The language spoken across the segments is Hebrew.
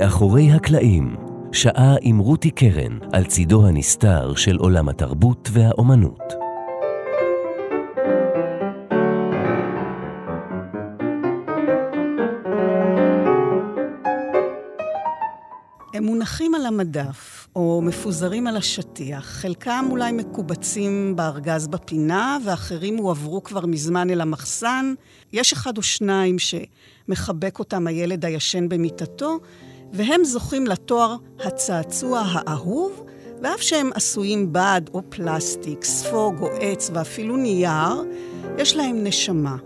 מאחורי הקלעים, שעה עם רותי קרן על צידו הנסתר של עולם התרבות והאומנות. הם מונחים על המדף, או מפוזרים על השטיח. חלקם אולי מקובצים בארגז בפינה, ואחרים הועברו כבר מזמן אל המחסן. יש אחד או שניים שמחבק אותם הילד הישן במיטתו, והם זוכים לתואר הצעצוע האהוב, ואף שהם עשויים בד או פלסטיק, ספוג או עץ ואפילו נייר, יש להם נשמה.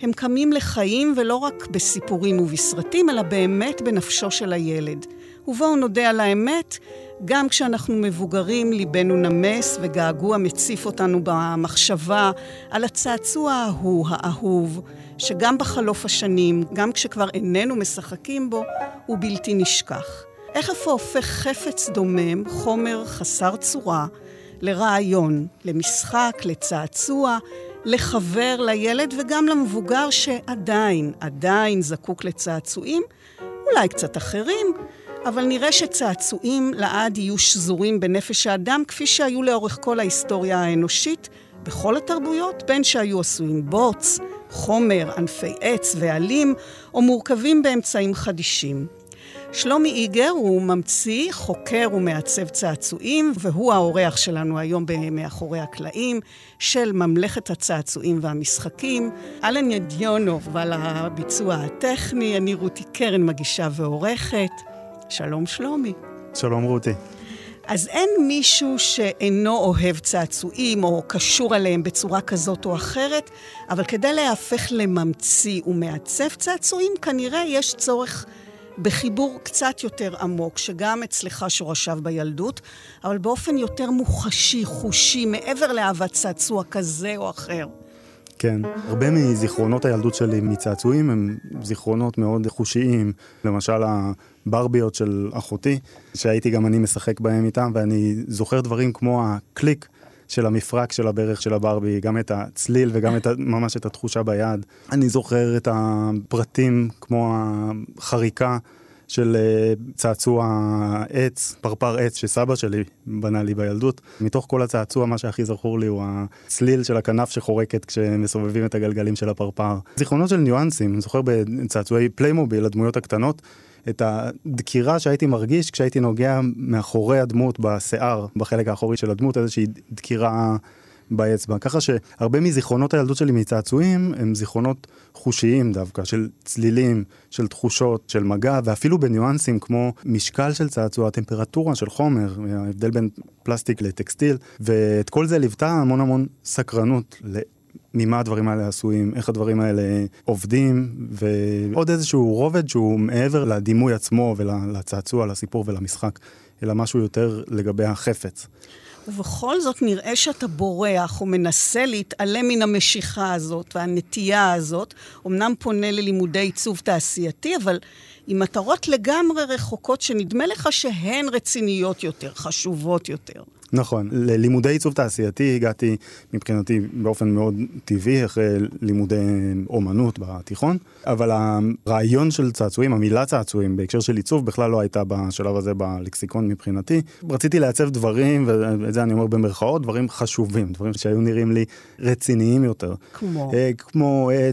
הם קמים לחיים ולא רק בסיפורים ובסרטים, אלא באמת בנפשו של הילד. ובואו נודה על האמת, גם כשאנחנו מבוגרים, ליבנו נמס וגעגוע מציף אותנו במחשבה על הצעצוע ההוא, האהוב, שגם בחלוף השנים, גם כשכבר איננו משחקים בו, הוא בלתי נשכח. איך איפה הופך חפץ דומם, חומר חסר צורה, לרעיון, למשחק, לצעצוע, לחבר לילד וגם למבוגר שעדיין, עדיין זקוק לצעצועים, אולי קצת אחרים, אבל נראה שצעצועים לעד יהיו שזורים בנפש האדם, כפי שהיו לאורך כל ההיסטוריה האנושית, בכל התרבויות, בין שהיו עשויים בוץ, חומר, ענפי עץ ועלים, או מורכבים באמצעים חדישים. שלומי איגר הוא ממציא, חוקר ומעצב צעצועים, והוא האורח שלנו היום מאחורי הקלעים של ממלכת הצעצועים והמשחקים. אלן ידיונוב ועל הביצוע הטכני, אני רותי קרן מגישה ועורכת. שלום שלומי. שלום רותי. אז אין מישהו שאינו אוהב צעצועים או קשור אליהם בצורה כזאת או אחרת, אבל כדי להפך לממציא ומעצב צעצועים, כנראה יש צורך בחיבור קצת יותר עמוק, שגם אצלך שורשיו בילדות, אבל באופן יותר מוחשי, חושי, מעבר לאהבת צעצוע כזה או אחר. כן, הרבה מזיכרונות הילדות שלי מצעצועים הם זיכרונות מאוד חושיים. למשל הברביות של אחותי, שהייתי גם אני משחק בהם איתם, ואני זוכר דברים כמו הקליק של המפרק של הברך של הברבי, גם את הצליל וגם את, ממש את התחושה ביד. אני זוכר את הפרטים כמו החריקה. של אה, צעצוע עץ, פרפר עץ שסבא שלי בנה לי בילדות. מתוך כל הצעצוע, מה שהכי זכור לי הוא הצליל של הכנף שחורקת כשמסובבים את הגלגלים של הפרפר. זיכרונות של ניואנסים, אני זוכר בצעצועי פליימוביל, הדמויות הקטנות, את הדקירה שהייתי מרגיש כשהייתי נוגע מאחורי הדמות, בשיער, בחלק האחורי של הדמות, איזושהי דקירה באצבע. ככה שהרבה מזיכרונות הילדות שלי מצעצועים הם זיכרונות חושיים דווקא, של צלילים, של תחושות, של מגע, ואפילו בניואנסים כמו משקל של צעצוע, טמפרטורה של חומר, ההבדל בין פלסטיק לטקסטיל, ואת כל זה ליוותה המון המון סקרנות. ממה הדברים האלה עשויים, איך הדברים האלה עובדים, ועוד איזשהו רובד שהוא מעבר לדימוי עצמו ולצעצוע, לסיפור ולמשחק, אלא משהו יותר לגבי החפץ. ובכל זאת נראה שאתה בורח או מנסה להתעלם מן המשיכה הזאת והנטייה הזאת. אמנם פונה ללימודי עיצוב תעשייתי, אבל עם מטרות לגמרי רחוקות שנדמה לך שהן רציניות יותר, חשובות יותר. נכון, ללימודי עיצוב תעשייתי הגעתי מבחינתי באופן מאוד טבעי אחרי לימודי אומנות בתיכון, אבל הרעיון של צעצועים, המילה צעצועים בהקשר של עיצוב בכלל לא הייתה בשלב הזה בלקסיקון מבחינתי. רציתי לעצב דברים, ואת זה אני אומר במרכאות, דברים חשובים, דברים שהיו נראים לי רציניים יותר. כמו? אה, כמו אה,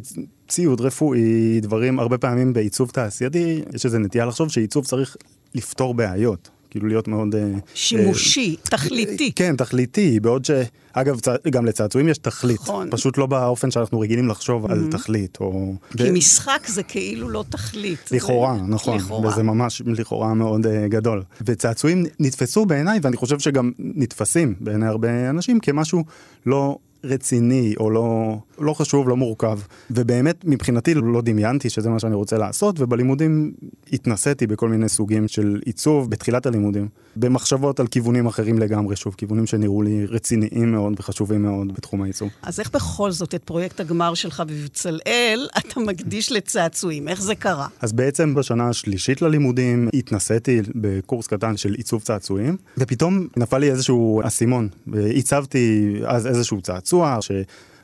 ציוד רפואי, דברים, הרבה פעמים בעיצוב תעשייתי, יש איזו נטייה לחשוב שעיצוב צריך לפתור בעיות. כאילו להיות מאוד... אה, שימושי, אה, תכליתי. כן, תכליתי, בעוד ש... אגב, גם לצעצועים יש תכלית. נכון. פשוט לא באופן שאנחנו רגילים לחשוב mm-hmm. על תכלית, או... כי ו... משחק זה כאילו לא תכלית. לכאורה, זה... נכון. לכאורה. וזה ממש לכאורה מאוד uh, גדול. וצעצועים נתפסו בעיניי, ואני חושב שגם נתפסים בעיני הרבה אנשים, כמשהו לא רציני או לא, לא חשוב, לא מורכב. ובאמת מבחינתי לא דמיינתי שזה מה שאני רוצה לעשות, ובלימודים התנסיתי בכל מיני סוגים של עיצוב בתחילת הלימודים, במחשבות על כיוונים אחרים לגמרי, שוב, כיוונים שנראו לי רציניים מאוד וחשובים מאוד בתחום העיצוב. אז איך בכל זאת את פרויקט הגמר שלך בבצלאל אתה מקדיש לצעצועים? איך זה קרה? אז בעצם בשנה השלישית ללימודים התנסיתי בקורס קטן של עיצוב צעצועים, ופתאום נפל לי איזשהו אסימון. עיצבתי אז איזשהו צעצוע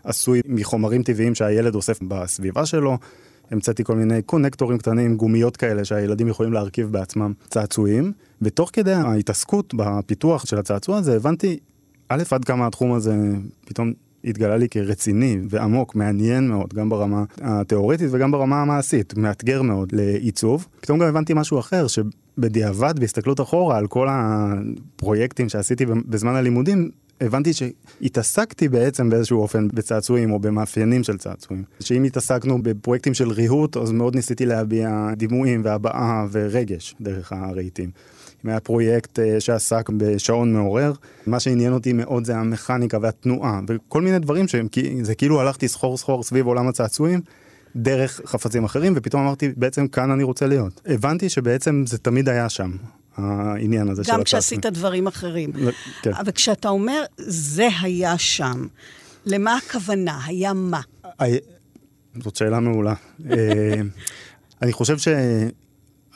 שעשוי מחומרים טבעיים שהילד אוסף בסביבה שלו. המצאתי כל מיני קונקטורים קטנים, גומיות כאלה שהילדים יכולים להרכיב בעצמם צעצועים, ותוך כדי ההתעסקות בפיתוח של הצעצוע הזה הבנתי, א', עד כמה התחום הזה פתאום התגלה לי כרציני ועמוק, מעניין מאוד, גם ברמה התיאורטית וגם ברמה המעשית, מאתגר מאוד לעיצוב. פתאום גם הבנתי משהו אחר, שבדיעבד, בהסתכלות אחורה על כל הפרויקטים שעשיתי בזמן הלימודים, הבנתי שהתעסקתי בעצם באיזשהו אופן בצעצועים או במאפיינים של צעצועים. שאם התעסקנו בפרויקטים של ריהוט, אז מאוד ניסיתי להביע דימויים והבעה ורגש דרך הרהיטים. אם היה פרויקט אה, שעסק בשעון מעורר, מה שעניין אותי מאוד זה המכניקה והתנועה, וכל מיני דברים שהם, זה כאילו הלכתי סחור סחור סביב עולם הצעצועים. דרך חפצים אחרים, ופתאום אמרתי, בעצם כאן אני רוצה להיות. הבנתי שבעצם זה תמיד היה שם. העניין הזה של הצעצועים. גם כשעשית דברים אחרים. כן. אבל כשאתה אומר, זה היה שם, למה הכוונה? היה מה? זאת שאלה מעולה. אה, אני חושב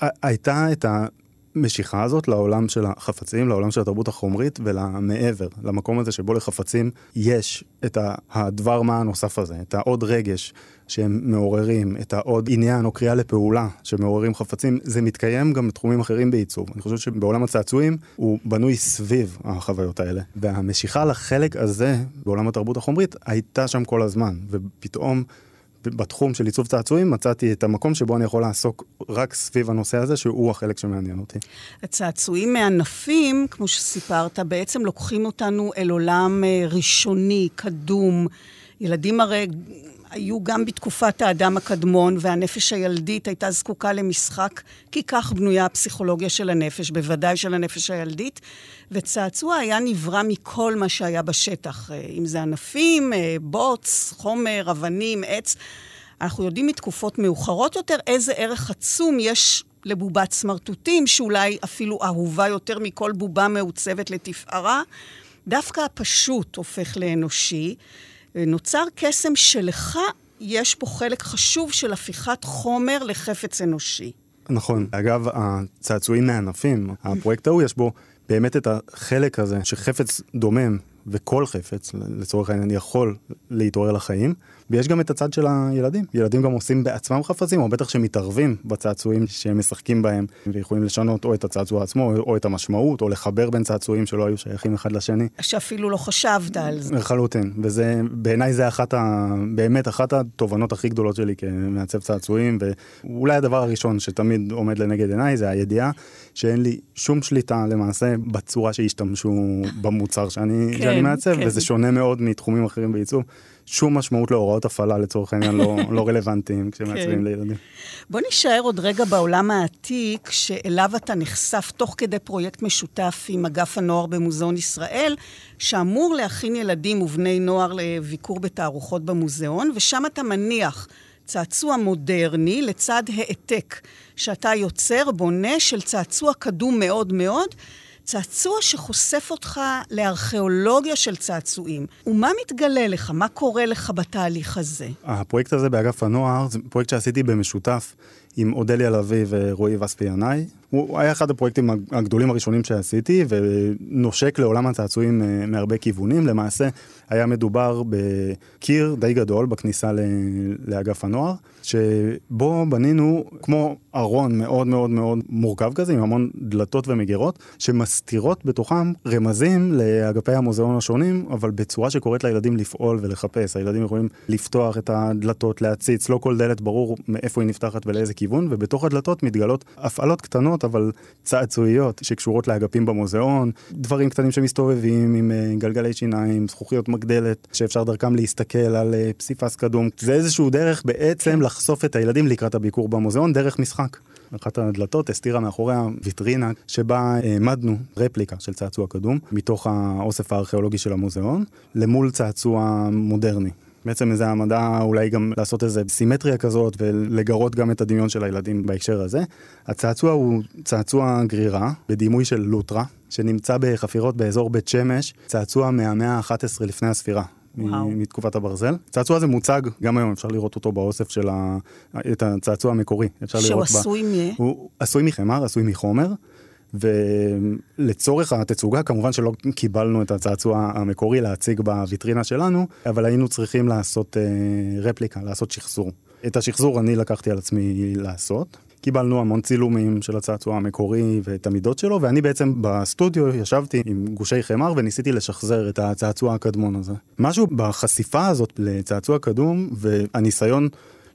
שהייתה את המשיכה הזאת לעולם של החפצים, לעולם של התרבות החומרית ולמעבר, למקום הזה שבו לחפצים יש את הדבר מה הנוסף הזה, את העוד רגש שהם מעוררים, את העוד עניין או קריאה לפעולה שמעוררים חפצים, זה מתקיים גם בתחומים אחרים בעיצוב. אני חושב שבעולם הצעצועים הוא בנוי סביב החוויות האלה. והמשיכה לחלק הזה בעולם התרבות החומרית הייתה שם כל הזמן, ופתאום... בתחום של עיצוב צעצועים מצאתי את המקום שבו אני יכול לעסוק רק סביב הנושא הזה, שהוא החלק שמעניין אותי. הצעצועים מענפים, כמו שסיפרת, בעצם לוקחים אותנו אל עולם אה, ראשוני, קדום. ילדים הרי היו גם בתקופת האדם הקדמון, והנפש הילדית הייתה זקוקה למשחק, כי כך בנויה הפסיכולוגיה של הנפש, בוודאי של הנפש הילדית. וצעצוע היה נברא מכל מה שהיה בשטח, אה, אם זה ענפים, אה, בוץ, חומר, אבנים, עץ. אנחנו יודעים מתקופות מאוחרות יותר איזה ערך עצום יש לבובת סמרטוטים, שאולי אפילו אהובה יותר מכל בובה מעוצבת לתפארה. דווקא הפשוט הופך לאנושי. נוצר קסם שלך יש פה חלק חשוב של הפיכת חומר לחפץ אנושי. נכון. אגב, הצעצועים מענפים, הפרויקט ההוא יש בו באמת את החלק הזה שחפץ דומם וכל חפץ, לצורך העניין, יכול להתעורר לחיים. ויש גם את הצד של הילדים. ילדים גם עושים בעצמם חפצים, או בטח שמתערבים בצעצועים שהם משחקים בהם, ויכולים לשנות או את הצעצוע עצמו, או את המשמעות, או לחבר בין צעצועים שלא היו שייכים אחד לשני. שאפילו לא חשבת על זה. לחלוטין, וזה, בעיניי זה אחת ה... באמת אחת התובנות הכי גדולות שלי כמעצב צעצועים, ואולי הדבר הראשון שתמיד עומד לנגד עיניי זה הידיעה שאין לי שום שליטה למעשה בצורה שהשתמשו במוצר שאני, כן, שאני מעצב, כן. וזה שונה מאוד מתחומים אחרים בעיצוב. שום משמעות להוראות הפעלה לצורך העניין לא, לא רלוונטיים כשמעצבים כן. לילדים. בוא נישאר עוד רגע בעולם העתיק, שאליו אתה נחשף תוך כדי פרויקט משותף עם אגף הנוער במוזיאון ישראל, שאמור להכין ילדים ובני נוער לביקור בתערוכות במוזיאון, ושם אתה מניח צעצוע מודרני לצד העתק שאתה יוצר, בונה, של צעצוע קדום מאוד מאוד. צעצוע שחושף אותך לארכיאולוגיה של צעצועים. ומה מתגלה לך? מה קורה לך בתהליך הזה? הפרויקט הזה באגף הנוער זה פרויקט שעשיתי במשותף עם אודליה לביא ורועי וספי ינאי. הוא היה אחד הפרויקטים הגדולים הראשונים שעשיתי, ונושק לעולם הצעצועים אה, מהרבה כיוונים. למעשה, היה מדובר בקיר די גדול בכניסה לאגף הנוער, שבו בנינו כמו ארון מאוד מאוד מאוד מורכב כזה, עם המון דלתות ומגירות, שמסתירות בתוכם רמזים לאגפי המוזיאון השונים, אבל בצורה שקוראת לילדים לפעול ולחפש. הילדים יכולים לפתוח את הדלתות, להציץ, לא כל דלת ברור מאיפה היא נפתחת ולאיזה כיוון, ובתוך הדלתות מתגלות הפעלות קטנות, אבל צעצועיות, שקשורות לאגפים במוזיאון, דברים קטנים שמסתובבים עם אה, גלגלי שיניים, זכוכיות מגדלת, שאפשר דרכם להסתכל על אה, פסיפס קדום. זה איזשהו דרך בעצם כן. לחשוף את הילדים לקראת הביקור במוזיאון דרך משחק. אחת הדלתות הסתירה מאחוריה ויטרינה שבה העמדנו רפליקה של צעצוע קדום מתוך האוסף הארכיאולוגי של המוזיאון למול צעצוע מודרני. בעצם איזה העמדה, אולי גם לעשות איזה סימטריה כזאת ולגרות גם את הדמיון של הילדים בהקשר הזה. הצעצוע הוא צעצוע גרירה בדימוי של לוטרה, שנמצא בחפירות באזור בית שמש, צעצוע מהמאה ה-11 לפני הספירה. וואו. מתקופת הברזל. הצעצוע הזה מוצג, גם היום אפשר לראות אותו באוסף של ה... את הצעצוע המקורי. אפשר שהוא לראות עשוי מ... הוא עשוי מחמר, עשוי מחומר. ולצורך התצוגה, כמובן שלא קיבלנו את הצעצוע המקורי להציג בוויטרינה שלנו, אבל היינו צריכים לעשות אה, רפליקה, לעשות שחזור. את השחזור אני לקחתי על עצמי לעשות. קיבלנו המון צילומים של הצעצוע המקורי ואת המידות שלו, ואני בעצם בסטודיו ישבתי עם גושי חמר וניסיתי לשחזר את הצעצוע הקדמון הזה. משהו בחשיפה הזאת לצעצוע קדום והניסיון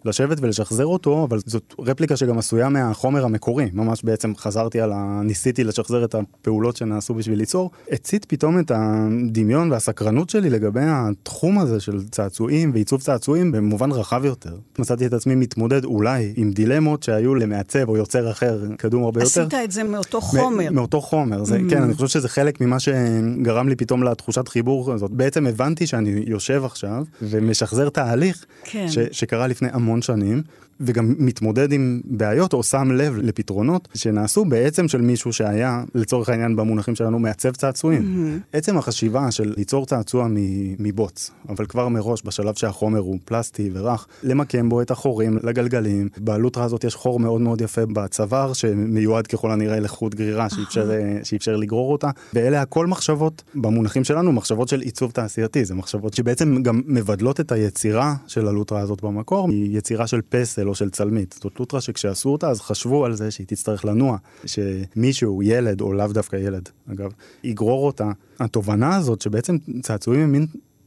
לשבת ולשחזר אותו, אבל זאת רפליקה שגם עשויה מהחומר המקורי, ממש בעצם חזרתי על ה... ניסיתי לשחזר את הפעולות שנעשו בשביל ליצור, הצית פתאום את הדמיון והסקרנות שלי לגבי התחום הזה של צעצועים ועיצוב צעצועים במובן רחב יותר. מצאתי את עצמי מתמודד אולי עם דילמות שהיו למעצב או יוצר אחר קדום הרבה יותר. עשית את זה מאותו חומר. מאותו חומר, זה, mm. כן, אני חושב שזה חלק ממה שגרם לי פתאום לתחושת חיבור הזאת. בעצם הבנתי שאני יושב עכשיו ומשחזר תהליך כן. ש, שקרה לפני המון המון שנים, וגם מתמודד עם בעיות או שם לב לפתרונות שנעשו בעצם של מישהו שהיה, לצורך העניין במונחים שלנו, מעצב צעצועים. Mm-hmm. עצם החשיבה של ליצור צעצוע מבוץ, אבל כבר מראש, בשלב שהחומר הוא פלסטי ורך, למקם בו את החורים לגלגלים. בלוטרה הזאת יש חור מאוד מאוד יפה בצוואר, שמיועד ככל הנראה לחוט גרירה שאפשר, שאפשר לגרור אותה, ואלה הכל מחשבות, במונחים שלנו, מחשבות של עיצוב תעשייתי, זה מחשבות שבעצם גם מבדלות את היצירה של הלוטרה הזאת במקור, היא יצירה של פסל. או של צלמית. זאת לוטרה שכשעשו אותה אז חשבו על זה שהיא תצטרך לנוע, שמישהו, ילד או לאו דווקא ילד, אגב, יגרור אותה. התובנה הזאת שבעצם צעצועים הם מין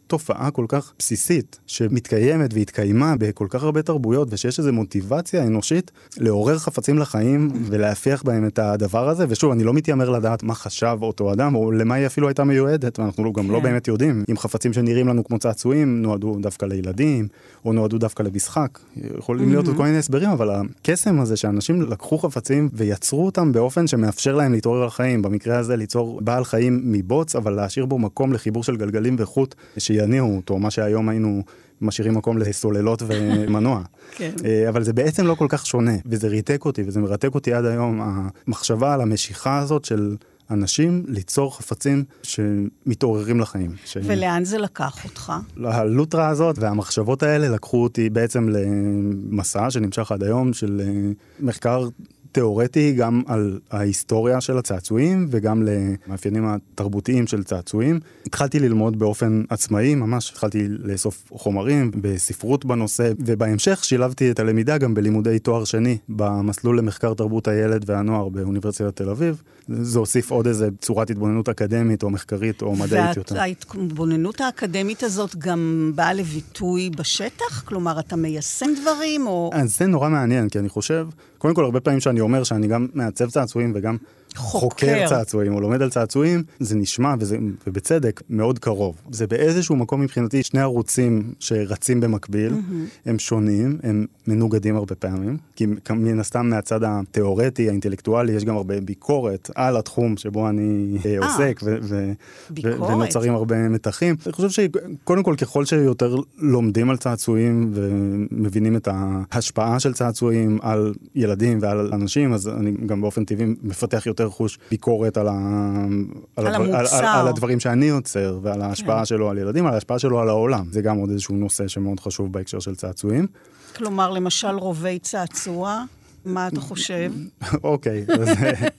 תופעה כל כך בסיסית, שמתקיימת והתקיימה בכל כך הרבה תרבויות, ושיש איזו מוטיבציה אנושית לעורר חפצים לחיים ולהפיח בהם את הדבר הזה, ושוב, אני לא מתיימר לדעת מה חשב אותו אדם, או למה היא אפילו הייתה מיועדת, ואנחנו גם לא כן. לא באמת יודעים אם חפצים שנראים לנו כמו צעצועים נועדו דווקא לילדים, או נועדו דווקא למשחק. יכולים להיות עוד כל מיני הסברים, אבל הקסם הזה שאנשים לקחו חפצים ויצרו אותם באופן שמאפשר להם להתעורר לחיים, במקרה הזה ליצור בעל חיים מבוץ, אבל להשאיר בו מקום לחיבור של גלגלים וחוט, שיניעו אותו, מה שהיום היינו משאירים מקום לסוללות ומנוע. כן. אה, אבל זה בעצם לא כל כך שונה, וזה ריתק אותי, וזה מרתק אותי עד היום, המחשבה על המשיכה הזאת של אנשים ליצור חפצים שמתעוררים לחיים. ש... ולאן זה לקח אותך? הלוטרה הזאת והמחשבות האלה לקחו אותי בעצם למסע שנמשך עד היום של אה, מחקר תיאורטי גם על ההיסטוריה של הצעצועים וגם למאפיינים התרבותיים של צעצועים. התחלתי ללמוד באופן עצמאי, ממש התחלתי לאסוף חומרים בספרות בנושא, ובהמשך שילבתי את הלמידה גם בלימודי תואר שני במסלול למחקר תרבות הילד והנוער באוניברסיטת תל אביב. זה הוסיף עוד איזה צורת התבוננות אקדמית או מחקרית או מדעית יותר. וההתבוננות האקדמית הזאת גם באה לביטוי בשטח? כלומר, אתה מיישם דברים או... אז זה נורא מעניין, כי אני חושב, קודם כל, הרבה פעמים שאני אומר שאני גם מעצב צעצועים וגם חוקר, חוקר צעצועים או לומד על צעצועים, זה נשמע, וזה, ובצדק, מאוד קרוב. זה באיזשהו מקום מבחינתי שני ערוצים שרצים במקביל, mm-hmm. הם שונים, הם מנוגדים הרבה פעמים, כי מן הסתם מהצד התיאורטי, האינטלקטואלי, יש גם הרבה ביקורת על התחום שבו אני אה, אה עוסק, ו- ו- ו- ונוצרים הרבה מתחים. אני חושב שקודם כל, ככל שיותר לומדים על צעצועים ומבינים את ההשפעה של צעצועים על ילדים ועל אנשים, אז אני גם באופן טבעי מפתח יותר יותר חוש ביקורת על, ה... על, על, על, על, על הדברים שאני יוצר ועל ההשפעה כן. שלו על ילדים, על ההשפעה שלו על העולם. זה גם עוד איזשהו נושא שמאוד חשוב בהקשר של צעצועים. כלומר, למשל רובי צעצוע, מה אתה חושב? אוקיי, אז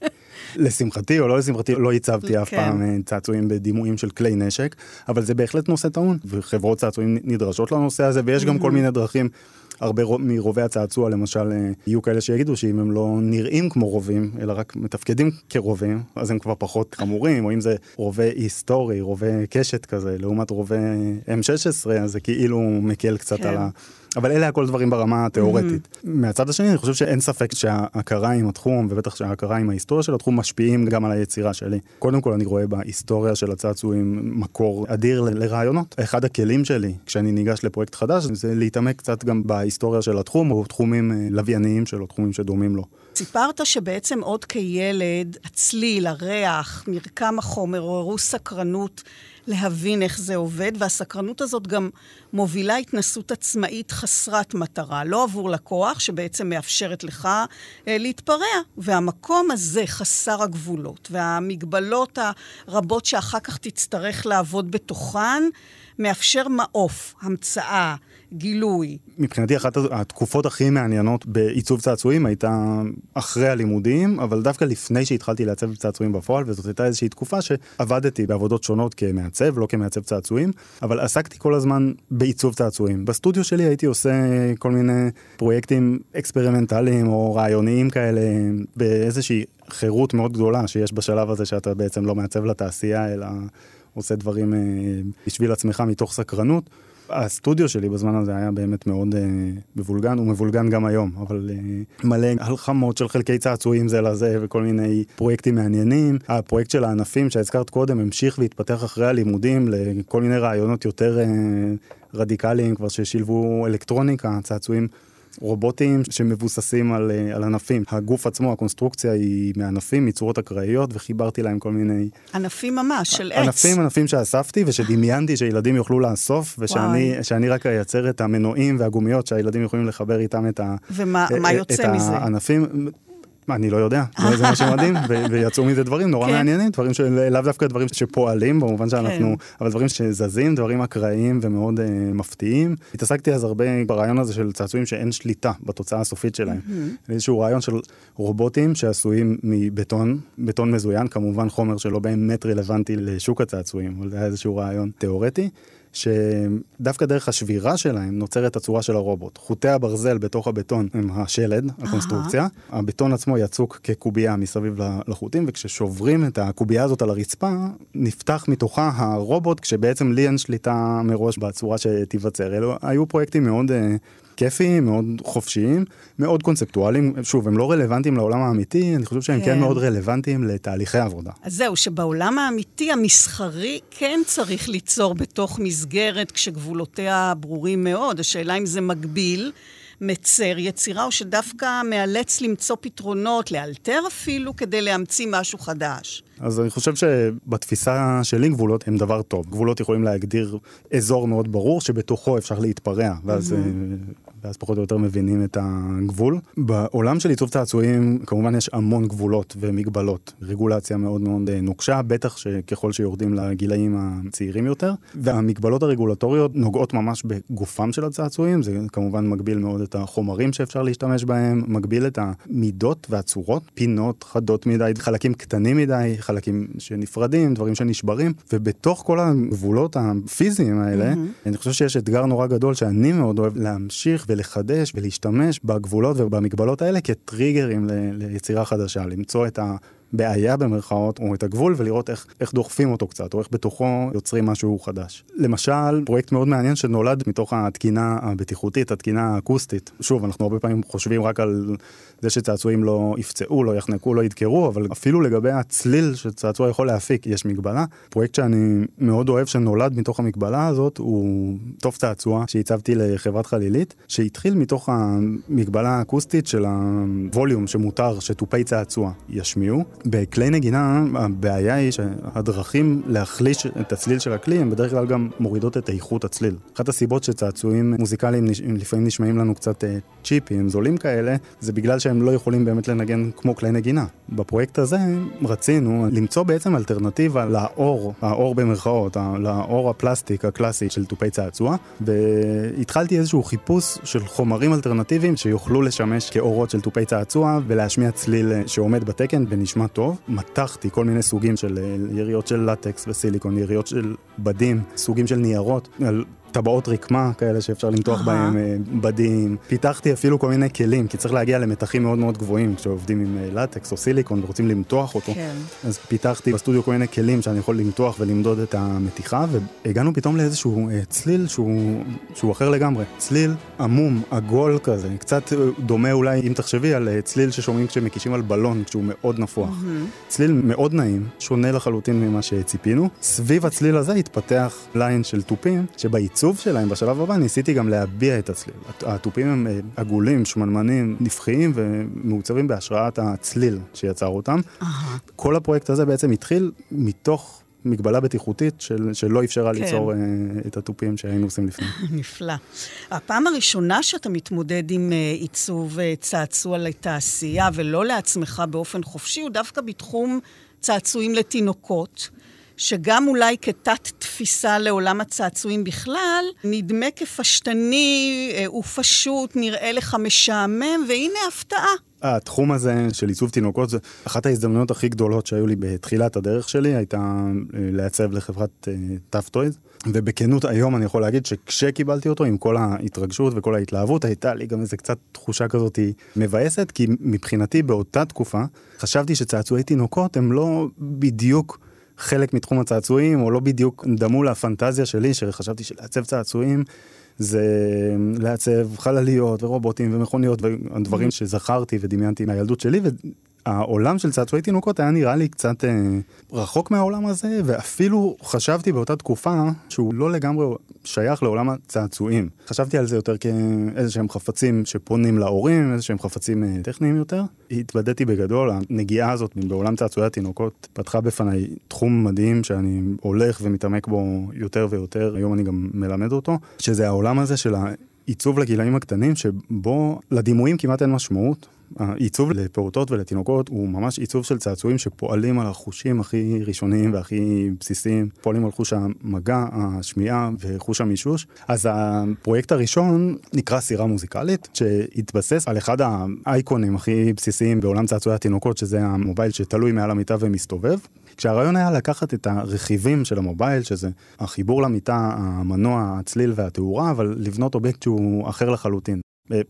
לשמחתי או לא לשמחתי, לא הצבתי אף כן. פעם אה, צעצועים בדימויים של כלי נשק, אבל זה בהחלט נושא טעון, וחברות צעצועים נדרשות לנושא הזה, ויש גם כל מיני דרכים הרבה מרובי הצעצוע למשל אה, יהיו כאלה שיגידו שאם הם לא נראים כמו רובים אלא רק מתפקדים כרובים אז הם כבר פחות חמורים או אם זה רובה היסטורי רובה קשת כזה לעומת רובה M16 אז זה כאילו מקל קצת כן. על ה... אבל אלה הכל דברים ברמה התיאורטית. Mm-hmm. מהצד השני אני חושב שאין ספק שההכרה עם התחום ובטח שההכרה עם ההיסטוריה של התחום משפיעים גם על היצירה שלי. קודם כל אני רואה בהיסטוריה של הצעצועים מקור אדיר ל- לרעיונות. אחד הכלים שלי כשאני ניגש לפרויקט חדש זה להתעמק קצת גם בהיסטוריה של התחום או תחומים אה, לווייניים שלו, תחומים שדומים לו. סיפרת שבעצם עוד כילד הצליל, הריח, מרקם החומר עוררו סקרנות להבין איך זה עובד, והסקרנות הזאת גם מובילה התנסות עצמאית חסרת מטרה, לא עבור לקוח, שבעצם מאפשרת לך אה, להתפרע. והמקום הזה, חסר הגבולות, והמגבלות הרבות שאחר כך תצטרך לעבוד בתוכן, מאפשר מעוף, המצאה, גילוי. מבחינתי אחת התקופות הכי מעניינות בעיצוב צעצועים הייתה אחרי הלימודים, אבל דווקא לפני שהתחלתי לעצב צעצועים בפועל, וזאת הייתה איזושהי תקופה שעבדתי בעבודות שונות כמעצב, לא כמעצב צעצועים, אבל עסקתי כל הזמן בעיצוב צעצועים. בסטודיו שלי הייתי עושה כל מיני פרויקטים אקספרימנטליים או רעיוניים כאלה, באיזושהי חירות מאוד גדולה שיש בשלב הזה שאתה בעצם לא מעצב לתעשייה, אלא עושה דברים אה, בשביל עצמך מתוך סקרנות. הסטודיו שלי בזמן הזה היה באמת מאוד אה, מבולגן, הוא מבולגן גם היום, אבל אה, מלא הלחמות של חלקי צעצועים זה לזה וכל מיני פרויקטים מעניינים. הפרויקט של הענפים שהזכרת קודם המשיך והתפתח אחרי הלימודים לכל מיני רעיונות יותר אה, רדיקליים כבר ששילבו אלקטרוניקה, צעצועים רובוטים שמבוססים על, אה, על ענפים. הגוף עצמו, הקונסטרוקציה היא מענפים, מצורות אקראיות, וחיברתי להם כל מיני... ענפים ממש, של עץ. ענפים, ענפים שאספתי ושדמיינתי שילדים יוכלו לאסוף, ושאני רק אייצר את המנועים והגומיות שהילדים יכולים לחבר איתם את, ה, ומה אה, יוצא את מזה? הענפים. אני לא יודע, זה מה שמדהים, ויצאו מזה דברים נורא כן. מעניינים, דברים שלאו דווקא דברים שפועלים, במובן שאנחנו, כן. אבל דברים שזזים, דברים אקראיים ומאוד uh, מפתיעים. התעסקתי אז הרבה ברעיון הזה של צעצועים שאין שליטה בתוצאה הסופית שלהם. Mm-hmm. איזשהו רעיון של רובוטים שעשויים מבטון, בטון מזוין, כמובן חומר שלא באמת רלוונטי לשוק הצעצועים, אבל זה היה איזשהו רעיון תיאורטי. שדווקא דרך השבירה שלהם נוצרת הצורה של הרובוט. חוטי הברזל בתוך הבטון הם השלד, הקונסטרוקציה. Uh-huh. הבטון עצמו יצוק כקובייה מסביב לחוטים, וכששוברים את הקובייה הזאת על הרצפה, נפתח מתוכה הרובוט, כשבעצם לי אין שליטה מראש בצורה שתיווצר. אלו היו פרויקטים מאוד... כיפיים, מאוד חופשיים, מאוד קונספטואליים. שוב, הם לא רלוונטיים לעולם האמיתי, אני חושב שהם כן, כן מאוד רלוונטיים לתהליכי עבודה. אז זהו, שבעולם האמיתי, המסחרי, כן צריך ליצור בתוך מסגרת כשגבולותיה ברורים מאוד. השאלה אם זה מגביל. מצר יצירה, או שדווקא מאלץ למצוא פתרונות, לאלתר אפילו, כדי להמציא משהו חדש? אז אני חושב שבתפיסה שלי גבולות הם דבר טוב. גבולות יכולים להגדיר אזור מאוד ברור שבתוכו אפשר להתפרע, ואז mm-hmm. ואז פחות או יותר מבינים את הגבול. בעולם של עיצוב צעצועים כמובן יש המון גבולות ומגבלות, רגולציה מאוד מאוד אה, נוקשה, בטח שככל שיורדים לגילאים הצעירים יותר, והמגבלות הרגולטוריות נוגעות ממש בגופם של הצעצועים, זה כמובן מגביל מאוד את החומרים שאפשר להשתמש בהם, מגביל את המידות והצורות, פינות חדות מדי, חלקים קטנים מדי, חלקים שנפרדים, דברים שנשברים, ובתוך כל הגבולות הפיזיים האלה, mm-hmm. אני חושב שיש אתגר נורא גדול שאני מאוד אוהב להמשיך ולחדש ולהשתמש בגבולות ובמגבלות האלה כטריגרים ליצירה חדשה, למצוא את ה... בעיה במרכאות, או את הגבול, ולראות איך, איך דוחפים אותו קצת, או איך בתוכו יוצרים משהו חדש. למשל, פרויקט מאוד מעניין שנולד מתוך התקינה הבטיחותית, התקינה האקוסטית. שוב, אנחנו הרבה פעמים חושבים רק על זה שצעצועים לא יפצעו, לא יחנקו, לא ידקרו, אבל אפילו לגבי הצליל שצעצוע יכול להפיק, יש מגבלה. פרויקט שאני מאוד אוהב שנולד מתוך המגבלה הזאת, הוא טוב צעצוע שהצבתי לחברת חלילית, שהתחיל מתוך המגבלה האקוסטית של הווליום שמותר שתופי צעצוע ישמיעו. בכלי נגינה הבעיה היא שהדרכים להחליש את הצליל של הכלי הם בדרך כלל גם מורידות את איכות הצליל. אחת הסיבות שצעצועים מוזיקליים לפעמים נשמעים לנו קצת אה, צ'יפים, זולים כאלה, זה בגלל שהם לא יכולים באמת לנגן כמו כלי נגינה. בפרויקט הזה רצינו למצוא בעצם אלטרנטיבה לאור, האור במרכאות, לאור הפלסטיק הקלאסי של תופי צעצוע, והתחלתי איזשהו חיפוש של חומרים אלטרנטיביים שיוכלו לשמש כאורות של תופי צעצוע ולהשמיע צליל שעומד בתקן ונשמע טוב. מתחתי כל מיני סוגים של אה, יריות של לטקס וסיליקון, יריות של בדים, סוגים של ניירות, על טבעות רקמה כאלה שאפשר למתוח בהם אה, בדים. פיתחתי אפילו כל מיני כלים, כי צריך להגיע למתחים מאוד מאוד גבוהים כשעובדים עם אה, לטקס או סיליקון ורוצים למתוח אותו. כן. אז פיתחתי בסטודיו כל מיני כלים שאני יכול למתוח ולמדוד את המתיחה, והגענו פתאום לאיזשהו אה, צליל שהוא, שהוא אחר לגמרי. צליל עמום, עגול כזה, קצת דומה אולי, אם תחשבי, על צליל ששומעים כשמקישים על בלון, כשהוא מאוד נפוח. צליל מאוד נעים, שונה לחלוטין ממה שציפינו. סביב הצליל הזה התפתח ליין של תופים, שבעיצוב בעיצוב שלהם בשלב הבא ניסיתי גם להביע את הצליל. התופים הם אה, עגולים, שמנמנים, נפחיים ומעוצבים בהשראת הצליל שיצר אותם. Uh-huh. כל הפרויקט הזה בעצם התחיל מתוך מגבלה בטיחותית של, שלא אפשרה כן. ליצור אה, את התופים שהיינו עושים לפני. נפלא. הפעם הראשונה שאתה מתמודד עם אה, עיצוב אה, צעצוע לתעשייה ולא לעצמך באופן חופשי, הוא דווקא בתחום צעצועים לתינוקות. שגם אולי כתת תפיסה לעולם הצעצועים בכלל, נדמה כפשטני אה, ופשוט, נראה לך משעמם, והנה הפתעה. התחום הזה של עיצוב תינוקות, אחת ההזדמנויות הכי גדולות שהיו לי בתחילת הדרך שלי, הייתה אה, לעצב לחברת Taf Toys. ובכנות היום אני יכול להגיד שכשקיבלתי אותו עם כל ההתרגשות וכל ההתלהבות, הייתה לי גם איזה קצת תחושה כזאת מבאסת, כי מבחינתי באותה תקופה חשבתי שצעצועי תינוקות הם לא בדיוק חלק מתחום הצעצועים, או לא בדיוק דמו לפנטזיה שלי, שחשבתי שלעצב צעצועים זה לעצב חלליות ורובוטים ומכוניות ודברים שזכרתי ודמיינתי מהילדות שלי, העולם של צעצועי תינוקות היה נראה לי קצת אה, רחוק מהעולם הזה, ואפילו חשבתי באותה תקופה שהוא לא לגמרי שייך לעולם הצעצועים. חשבתי על זה יותר כאיזה שהם חפצים שפונים להורים, איזה שהם חפצים אה, טכניים יותר. התבדיתי בגדול, הנגיעה הזאת בעולם צעצועי התינוקות פתחה בפניי תחום מדהים שאני הולך ומתעמק בו יותר ויותר, היום אני גם מלמד אותו, שזה העולם הזה של העיצוב לגילאים הקטנים, שבו לדימויים כמעט אין משמעות. העיצוב לפעוטות ולתינוקות הוא ממש עיצוב של צעצועים שפועלים על החושים הכי ראשוניים והכי בסיסיים, פועלים על חוש המגע, השמיעה וחוש המישוש. אז הפרויקט הראשון נקרא סירה מוזיקלית, שהתבסס על אחד האייקונים הכי בסיסיים בעולם צעצועי התינוקות, שזה המובייל שתלוי מעל המיטה ומסתובב. כשהרעיון היה לקחת את הרכיבים של המובייל, שזה החיבור למיטה, המנוע, הצליל והתאורה, אבל לבנות אובייקט שהוא אחר לחלוטין.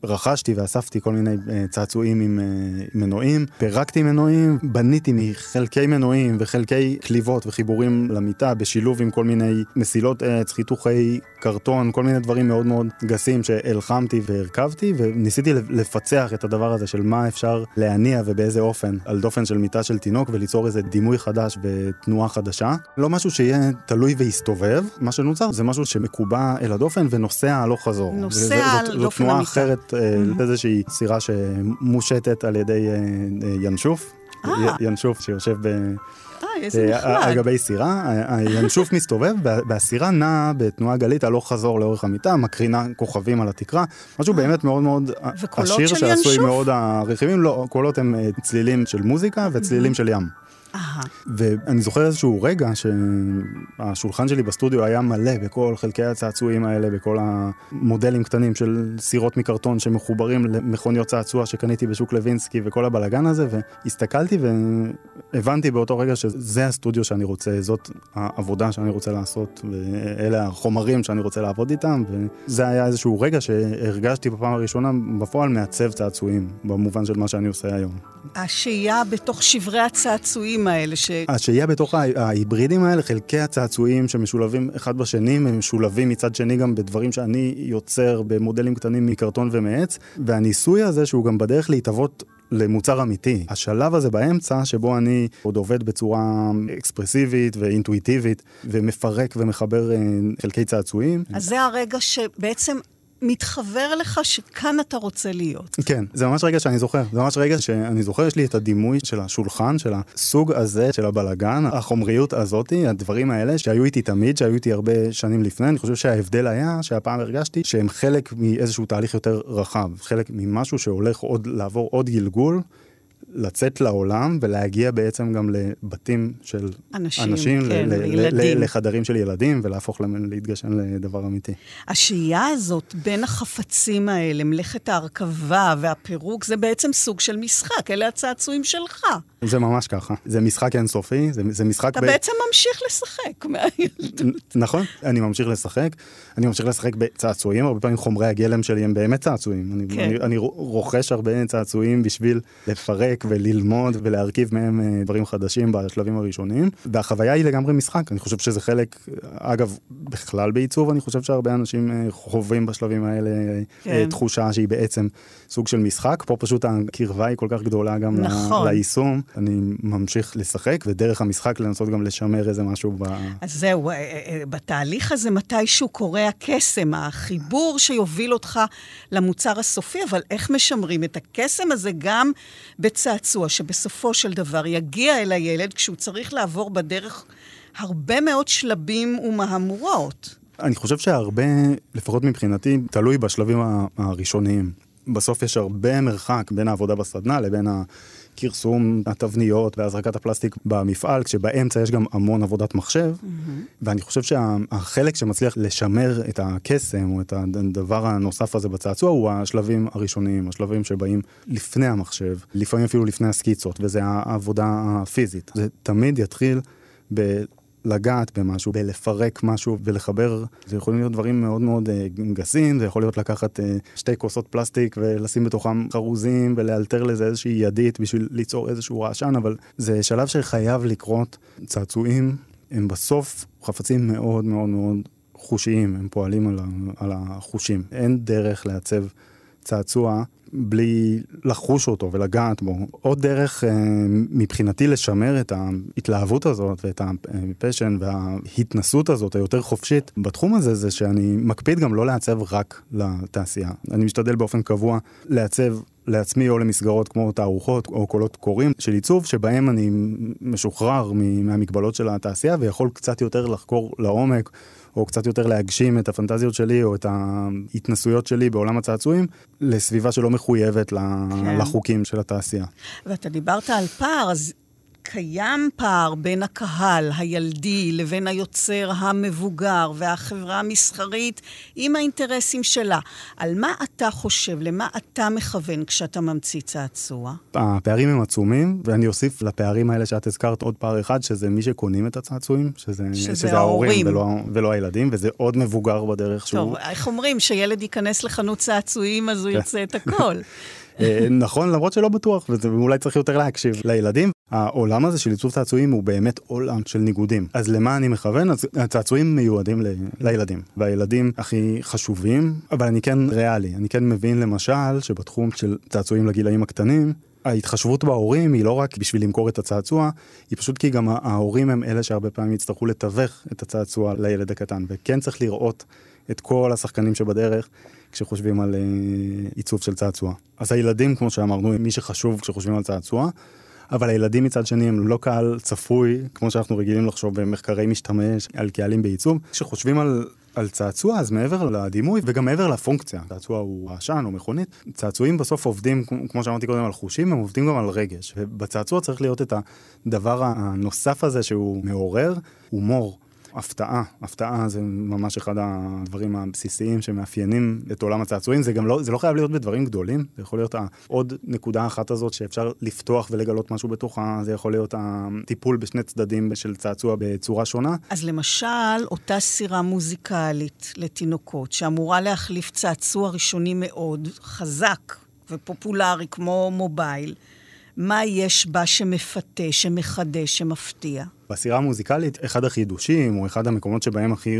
רכשתי ואספתי כל מיני אה, צעצועים עם אה, מנועים, פירקתי מנועים, בניתי מחלקי מנועים וחלקי קליבות וחיבורים למיטה בשילוב עם כל מיני מסילות עץ, חיתוכי קרטון, כל מיני דברים מאוד מאוד גסים שהלחמתי והרכבתי וניסיתי לפצח את הדבר הזה של מה אפשר להניע ובאיזה אופן על דופן של מיטה של תינוק וליצור איזה דימוי חדש ותנועה חדשה. לא משהו שיהיה תלוי ויסתובב, מה שנוצר זה משהו שמקובע אל הדופן ונוסע הלוך חזור. נוסע על דופן המיטה. אחרת mm-hmm. איזושהי סירה שמושטת על ידי אה, אה, ינשוף. ינשוף שיושב ב... על גבי סירה, הינשוף מסתובב והסירה נעה בתנועה גלית הלוך חזור לאורך המיטה, מקרינה כוכבים על התקרה, משהו באמת מאוד מאוד עשיר שעשוי מאוד הרכיבים, לא, קולות הם צלילים של מוזיקה וצלילים של ים. ואני זוכר איזשהו רגע שהשולחן שלי בסטודיו היה מלא בכל חלקי הצעצועים האלה, בכל המודלים קטנים של סירות מקרטון שמחוברים למכוניות צעצוע שקניתי בשוק לוינסקי וכל הבלגן הזה, והסתכלתי והבנתי באותו רגע שזה הסטודיו שאני רוצה, זאת העבודה שאני רוצה לעשות, ואלה החומרים שאני רוצה לעבוד איתם, וזה היה איזשהו רגע שהרגשתי בפעם הראשונה בפועל מעצב צעצועים, במובן של מה שאני עושה היום. השהייה בתוך שברי הצעצועים האלה. ש... השהייה בתוך ההיברידים האלה, חלקי הצעצועים שמשולבים אחד בשני, הם משולבים מצד שני גם בדברים שאני יוצר במודלים קטנים מקרטון ומעץ, והניסוי הזה שהוא גם בדרך להתהוות למוצר אמיתי. השלב הזה באמצע, שבו אני עוד עובד בצורה אקספרסיבית ואינטואיטיבית, ומפרק ומחבר אה, חלקי צעצועים. אז זה הרגע שבעצם מתחבר לך שכאן אתה רוצה להיות. כן, זה ממש רגע שאני זוכר. זה ממש רגע שאני זוכר, יש לי את הדימוי של השולחן, של הסוג הזה, של הבלגן, החומריות הזאתי, הדברים האלה שהיו איתי תמיד, שהיו איתי הרבה שנים לפני. אני חושב שההבדל היה שהפעם הרגשתי שהם חלק מאיזשהו תהליך יותר רחב, חלק ממשהו שהולך עוד לעבור עוד גלגול. לצאת לעולם ולהגיע בעצם גם לבתים של אנשים, אנשים כן, ל- ילדים. ל- לחדרים של ילדים ולהפוך להם להתגשם לדבר אמיתי. השהייה הזאת בין החפצים האלה, מלאכת ההרכבה והפירוק, זה בעצם סוג של משחק, אלה הצעצועים שלך. זה ממש ככה. זה משחק אינסופי, זה, זה משחק... אתה ב... בעצם ממשיך לשחק מהילדות. נכון, אני ממשיך לשחק. אני ממשיך לשחק בצעצועים, הרבה פעמים חומרי הגלם שלי הם באמת צעצועים. אני, כן. אני, אני רוכש הרבה צעצועים בשביל לפרק וללמוד ולהרכיב מהם אה, דברים חדשים בשלבים הראשונים. והחוויה היא לגמרי משחק, אני חושב שזה חלק, אגב, בכלל בעיצוב, אני חושב שהרבה אנשים אה, חווים בשלבים האלה אה, כן. תחושה שהיא בעצם סוג של משחק. פה פשוט הקרבה היא כל כך גדולה גם נכון. ליישום. אני ממשיך לשחק, ודרך המשחק לנסות גם לשמר איזה משהו ב... אז זהו, בתהליך הזה מתישהו קורה הקסם, החיבור שיוביל אותך למוצר הסופי, אבל איך משמרים את הקסם הזה גם בצעצוע, שבסופו של דבר יגיע אל הילד כשהוא צריך לעבור בדרך הרבה מאוד שלבים ומהמורות. אני חושב שהרבה, לפחות מבחינתי, תלוי בשלבים הראשוניים. בסוף יש הרבה מרחק בין העבודה בסדנה לבין הכרסום התבניות והזרקת הפלסטיק במפעל, כשבאמצע יש גם המון עבודת מחשב, mm-hmm. ואני חושב שהחלק שמצליח לשמר את הקסם או את הדבר הנוסף הזה בצעצוע הוא השלבים הראשוניים, השלבים שבאים לפני המחשב, לפעמים אפילו לפני הסקיצות, וזה העבודה הפיזית. זה תמיד יתחיל ב... לגעת במשהו, בלפרק משהו ולחבר, זה יכולים להיות דברים מאוד מאוד uh, גסים, זה יכול להיות לקחת uh, שתי כוסות פלסטיק ולשים בתוכם חרוזים ולאלתר לזה איזושהי ידית בשביל ליצור איזשהו רעשן, אבל זה שלב שחייב לקרות. צעצועים הם בסוף חפצים מאוד מאוד מאוד חושיים, הם פועלים על, על החושים. אין דרך לעצב צעצוע בלי לחוש אותו ולגעת בו. עוד דרך אה, מבחינתי לשמר את ההתלהבות הזאת ואת הפשן וההתנסות הזאת היותר חופשית בתחום הזה, זה שאני מקפיד גם לא לעצב רק לתעשייה. אני משתדל באופן קבוע לעצב לעצמי או למסגרות כמו תערוכות או קולות קוראים של עיצוב, שבהם אני משוחרר מהמגבלות של התעשייה ויכול קצת יותר לחקור לעומק. או קצת יותר להגשים את הפנטזיות שלי או את ההתנסויות שלי בעולם הצעצועים, לסביבה שלא מחויבת כן. לחוקים של התעשייה. ואתה דיברת על פער, אז קיים פער בין הקהל הילדי לבין היוצר המבוגר והחברה המסחרית עם האינטרסים שלה. על מה אתה חושב, למה אתה מכוון כשאתה ממציא צעצוע? הפערים הם עצומים, ואני אוסיף לפערים האלה שאת הזכרת עוד פער אחד, שזה מי שקונים את הצעצועים, שזה, שזה, שזה ההורים ולא, ולא הילדים, וזה עוד מבוגר בדרך שהוא... טוב, איך אומרים, שילד ייכנס לחנות צעצועים אז הוא כן. ירצה את הכל. אה, נכון, למרות שלא בטוח, ואולי צריך יותר להקשיב לילדים. העולם הזה של עיצוב צעצועים הוא באמת עולם של ניגודים. אז למה אני מכוון? הצעצועים מיועדים ל... לילדים, והילדים הכי חשובים, אבל אני כן ריאלי. אני כן מבין למשל שבתחום של צעצועים לגילאים הקטנים, ההתחשבות בהורים היא לא רק בשביל למכור את הצעצוע, היא פשוט כי גם ההורים הם אלה שהרבה פעמים יצטרכו לתווך את הצעצוע לילד הקטן, וכן צריך לראות את כל השחקנים שבדרך כשחושבים על uh, עיצוב של צעצוע. אז הילדים, כמו שאמרנו, הם מי שחשוב כשחושבים על צעצוע, אבל הילדים מצד שני הם לא קהל צפוי, כמו שאנחנו רגילים לחשוב במחקרי משתמש על קהלים בעיצוב. כשחושבים על על צעצוע, אז מעבר לדימוי וגם מעבר לפונקציה, צעצוע הוא עשן או מכונית, צעצועים בסוף עובדים, כמו שאמרתי קודם, על חושים, הם עובדים גם על רגש. ובצעצוע צריך להיות את הדבר הנוסף הזה שהוא מעורר, הומור. הפתעה, הפתעה זה ממש אחד הדברים הבסיסיים שמאפיינים את עולם הצעצועים, זה גם לא, זה לא חייב להיות בדברים גדולים, זה יכול להיות עוד נקודה אחת הזאת שאפשר לפתוח ולגלות משהו בתוכה, זה יכול להיות הטיפול בשני צדדים של צעצוע בצורה שונה. אז למשל, אותה סירה מוזיקלית לתינוקות, שאמורה להחליף צעצוע ראשוני מאוד, חזק ופופולרי כמו מובייל, מה יש בה שמפתה, שמחדש, שמפתיע? בסירה המוזיקלית, אחד החידושים, או אחד המקומות שבהם הכי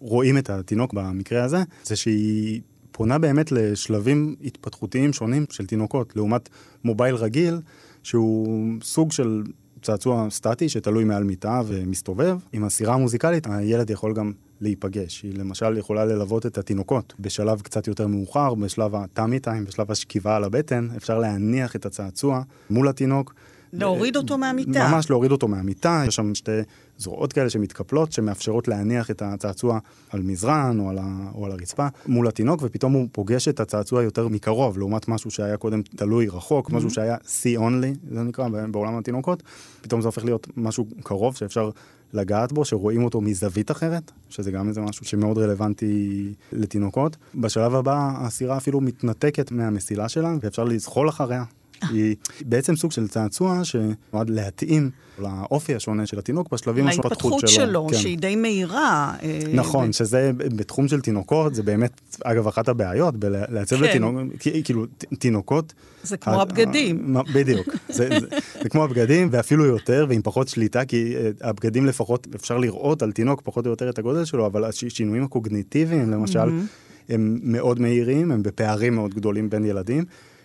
רואים את התינוק במקרה הזה, זה שהיא פונה באמת לשלבים התפתחותיים שונים של תינוקות, לעומת מובייל רגיל, שהוא סוג של צעצוע סטטי שתלוי מעל מיטה ומסתובב. עם הסירה המוזיקלית, הילד יכול גם להיפגש. היא למשל יכולה ללוות את התינוקות בשלב קצת יותר מאוחר, בשלב הטאמי טיים, בשלב השכיבה על הבטן, אפשר להניח את הצעצוע מול התינוק. להוריד אותו מהמיטה. ממש להוריד אותו מהמיטה, יש שם שתי זרועות כאלה שמתקפלות, שמאפשרות להניח את הצעצוע על מזרן או על, ה, או על הרצפה מול התינוק, ופתאום הוא פוגש את הצעצוע יותר מקרוב, לעומת משהו שהיה קודם תלוי רחוק, mm-hmm. משהו שהיה C only, זה נקרא בעולם התינוקות, פתאום זה הופך להיות משהו קרוב שאפשר לגעת בו, שרואים אותו מזווית אחרת, שזה גם איזה משהו שמאוד רלוונטי לתינוקות. בשלב הבא הסירה אפילו מתנתקת מהמסילה שלה, ואפשר לזחול אחריה היא בעצם סוג של צעצוע שנועד להתאים לאופי השונה של התינוק בשלבים השונים להתפתחות שלו. שלו, כן. שהיא די מהירה. אה, נכון, ב... שזה בתחום של תינוקות, זה באמת, אגב, אחת הבעיות, בלעצב כן. לתינוקות, כאילו, תינוקות... זה כמו הבגדים. בדיוק, זה, זה, זה כמו הבגדים, ואפילו יותר, ועם פחות שליטה, כי אה, הבגדים לפחות, אפשר לראות על תינוק פחות או יותר את הגודל שלו, אבל השינויים הקוגניטיביים, למשל, mm-hmm. הם מאוד מהירים, הם בפערים מאוד גדולים בין ילדים.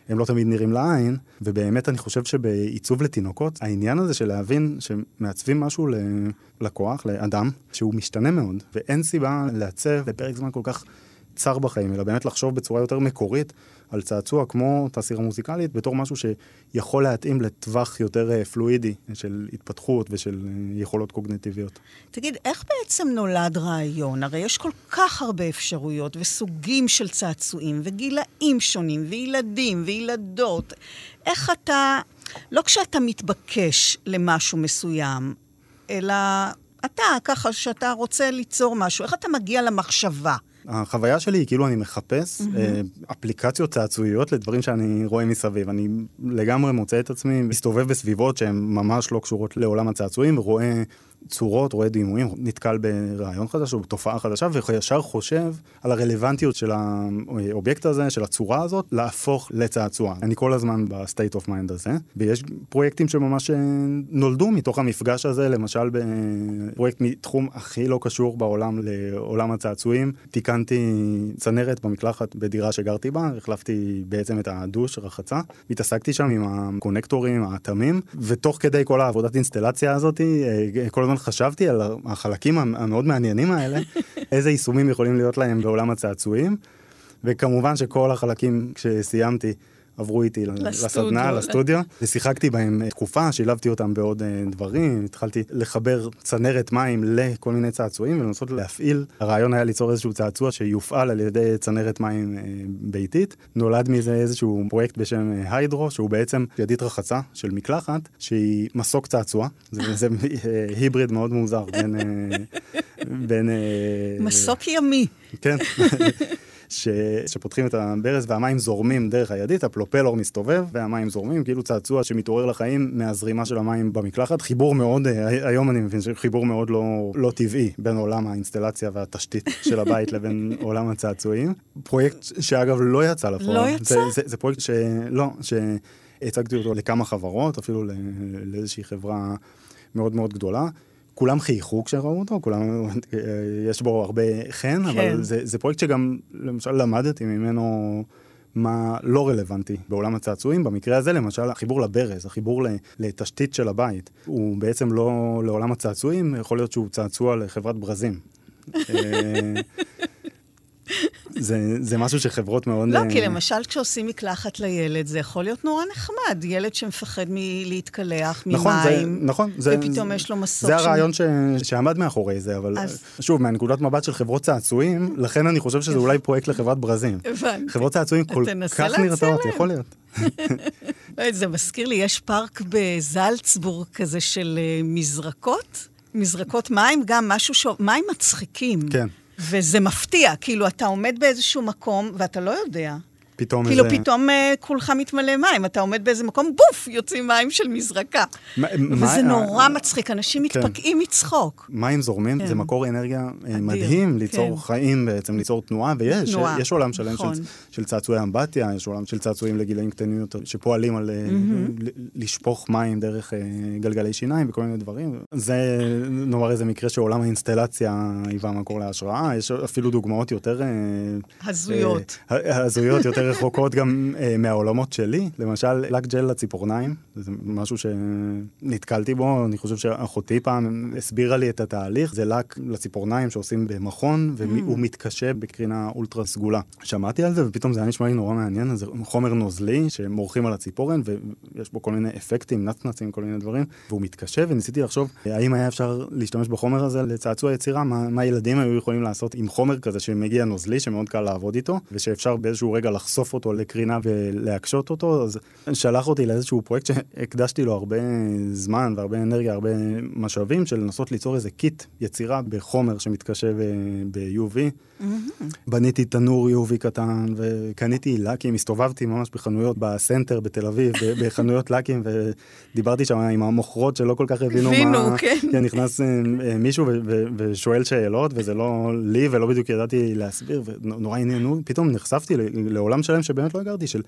הם לא תמיד נראים לעין, ובאמת אני חושב שבעיצוב לתינוקות, העניין הזה של להבין שמעצבים משהו ללקוח, לאדם, שהוא משתנה מאוד, ואין סיבה לעצב לפרק זמן כל כך צר בחיים, אלא באמת לחשוב בצורה יותר מקורית על צעצוע כמו תעשירה מוזיקלית, בתור משהו שיכול להתאים לטווח יותר אה, פלואידי של התפתחות ושל אה, יכולות קוגנטיביות. תגיד, איך בעצם נולד רעיון? הרי יש כל כך הרבה אפשרויות וסוגים של צעצועים וגילאים שונים וילדים וילדות. איך אתה, לא כשאתה מתבקש למשהו מסוים, אלא אתה, ככה שאתה רוצה ליצור משהו, איך אתה מגיע למחשבה? החוויה שלי היא כאילו אני מחפש mm-hmm. אפליקציות צעצועיות לדברים שאני רואה מסביב. אני לגמרי מוצא את עצמי מסתובב בסביבות שהן ממש לא קשורות לעולם הצעצועים, ורואה צורות, רואה דימויים, נתקל ברעיון חדש או בתופעה חדשה, וישר חושב על הרלוונטיות של האובייקט הזה, של הצורה הזאת, להפוך לצעצוע. אני כל הזמן ב state of mind הזה, ויש פרויקטים שממש אה, נולדו מתוך המפגש הזה, למשל בפרויקט מתחום הכי לא קשור בעולם לעולם הצעצועים. תיקנתי צנרת במקלחת בדירה שגרתי בה, החלפתי בעצם את הדוש, רחצה, התעסקתי שם עם הקונקטורים, האטמים, ותוך כדי כל העבודת אינסטלציה הזאת, אה, כל הזמן הזמן חשבתי על החלקים המאוד מעניינים האלה, איזה יישומים יכולים להיות להם בעולם הצעצועים, וכמובן שכל החלקים כשסיימתי עברו איתי לסדנה, לסטודיו, ושיחקתי בהם תקופה, שילבתי אותם בעוד אה, דברים, התחלתי לחבר צנרת מים לכל מיני צעצועים ולנסות להפעיל. הרעיון היה ליצור איזשהו צעצוע שיופעל על ידי צנרת מים אה, ביתית. נולד מזה איזשהו פרויקט בשם אה, היידרו, שהוא בעצם ידית רחצה של מקלחת, שהיא מסוק צעצוע. זה, זה היבריד מאוד מוזר בין... בין מסוק ימי. כן. ש... שפותחים את הברז והמים זורמים דרך הידית, הפלופלור מסתובב והמים זורמים, כאילו צעצוע שמתעורר לחיים מהזרימה של המים במקלחת. חיבור מאוד, אה, היום אני מבין שחיבור מאוד לא, לא טבעי בין עולם האינסטלציה והתשתית של הבית לבין עולם הצעצועים. פרויקט שאגב לא יצא לפועל. לא יצא? זה, זה, זה פרויקט שלא, שהצגתי אותו לכמה חברות, אפילו לאיזושהי חברה מאוד מאוד גדולה. כולם חייכו כשראו אותו, כולם, יש בו הרבה חן, כן. אבל זה, זה פרויקט שגם, למשל, למדתי ממנו מה לא רלוונטי בעולם הצעצועים. במקרה הזה, למשל, החיבור לברז, החיבור לתשתית של הבית, הוא בעצם לא לעולם הצעצועים, יכול להיות שהוא צעצוע לחברת ברזים. אה, זה, זה משהו שחברות מאוד... לא, כי למשל כשעושים מקלחת לילד, זה יכול להיות נורא נחמד. ילד שמפחד מלהתקלח, נכון, ממים, זה, נכון, זה, ופתאום יש לו מסוק. זה הרעיון ש... שעמד מאחורי זה, אבל אז... שוב, מהנקודת מבט של חברות צעצועים, לכן אני חושב שזה אולי פרויקט לחברת ברזים. הבנתי. חברות צעצועים כל כך נרתעות, יכול להיות. לא, זה מזכיר לי, יש פארק בזלצבורג כזה של אה, מזרקות, מזרקות מים, גם משהו ש... מים מצחיקים. כן. וזה מפתיע, כאילו, אתה עומד באיזשהו מקום ואתה לא יודע. פתאום כאילו, איזה... פתאום uh, כולך מתמלא מים, אתה עומד באיזה מקום, בוף, יוצאים מים של מזרקה. ما, וזה מה... נורא מצחיק, אנשים כן. מתפקעים מצחוק. מים זורמים, כן. זה מקור אנרגיה אה, אדיר, מדהים, ליצור כן. חיים בעצם, ליצור תנועה, ויש, תנועה. יש עולם שלם נכון. של, של צעצועי אמבטיה, יש עולם של צעצועים לגילאים קטנים יותר, שפועלים על mm-hmm. לשפוך מים דרך גלגלי שיניים וכל מיני דברים. זה, נאמר איזה מקרה שעולם האינסטלציה היווה מקור להשראה, יש אפילו דוגמאות יותר... הזויות. הזויות, יותר רחוקות גם uh, מהעולמות שלי. למשל, לק ג'ל לציפורניים, זה משהו שנתקלתי בו, אני חושב שאחותי פעם הסבירה לי את התהליך, זה לק לציפורניים שעושים במכון, והוא mm. מתקשה בקרינה אולטרה סגולה. שמעתי על זה ופתאום זה היה נשמע לי נורא מעניין, זה חומר נוזלי שמורחים על הציפורן, ויש בו כל מיני אפקטים, נצנצים, כל מיני דברים, והוא מתקשה, וניסיתי לחשוב האם היה אפשר להשתמש בחומר הזה לצעצוע יצירה, מה, מה ילדים היו יכולים לעשות עם חומר כזה שמגיע נוזלי, שמאוד קל לעבוד איתו, ושאפשר באיזשהו רגע לחשוף אותו לקרינה ולהקשות אותו, אז שלח אותי לאיזשהו פרויקט שהקדשתי לו הרבה זמן והרבה אנרגיה, הרבה משאבים, של לנסות ליצור איזה קיט יצירה בחומר שמתקשה ב-UV. Mm-hmm. בניתי תנור UV קטן וקניתי לקים, הסתובבתי ממש בחנויות בסנטר בתל אביב, בחנויות לקים, ודיברתי שם עם המוכרות שלא כל כך הבינו מה... כן. כן, נכנס אה, מישהו ושואל שאלות, וזה לא לי ולא בדיוק ידעתי להסביר, ונורא עניינו, פתאום נחשפתי לעולם שלם שבאמת לא הכרתי, של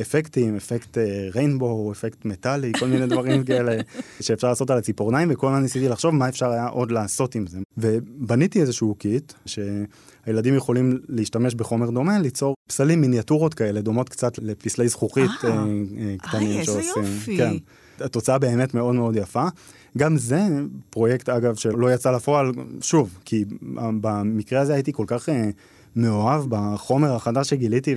אפקטים, אפקט ריינבו, אה, אפקט מטאלי, כל מיני דברים כאלה שאפשר לעשות על הציפורניים, וכל הזמן ניסיתי לחשוב מה אפשר היה עוד לעשות עם זה. ובניתי איזשהו קיט, שהילדים יכולים להשתמש בחומר דומה, ליצור פסלים מיניאטורות כאלה, דומות קצת לפסלי זכוכית אה, אה, קטנים שעושים. איזה יופי. כן. התוצאה באמת מאוד מאוד יפה. גם זה פרויקט, אגב, שלא יצא לפועל, שוב, כי במקרה הזה הייתי כל כך מאוהב בחומר החדש שגיליתי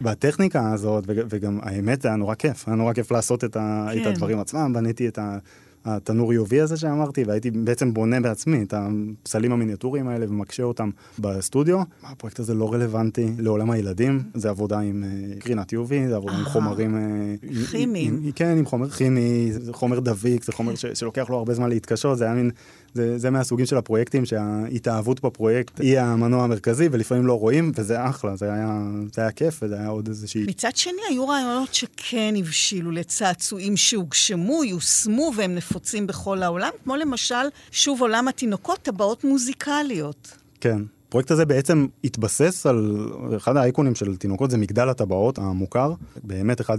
ובטכניקה הזאת, וגם האמת זה היה נורא כיף, היה נורא כיף לעשות את, ה, כן. את הדברים עצמם, בניתי את ה... התנור UV הזה שאמרתי, והייתי בעצם בונה בעצמי את הפסלים המיניאטוריים האלה ומקשה אותם בסטודיו. הפרויקט הזה לא רלוונטי לעולם הילדים, זה עבודה עם uh, קרינת UV, זה עבודה עם חומרים... Uh, כימיים. כן, עם חומר כימי, זה חומר דביק, זה חומר שלוקח לו הרבה זמן להתקשות, זה היה מין זה, זה מהסוגים של הפרויקטים שההתאהבות בפרויקט היא המנוע המרכזי ולפעמים לא רואים וזה אחלה, זה היה, זה היה כיף וזה היה עוד איזושהי... מצד שני היו רעיונות שכן הבשילו לצעצועים שהוגשמו, יושמו והם נפוצים בכל העולם, כמו למשל, שוב עולם התינוקות, טבעות מוזיקליות. כן. הפרויקט הזה בעצם התבסס על אחד האייקונים של תינוקות זה מגדל הטבעות המוכר. באמת אחד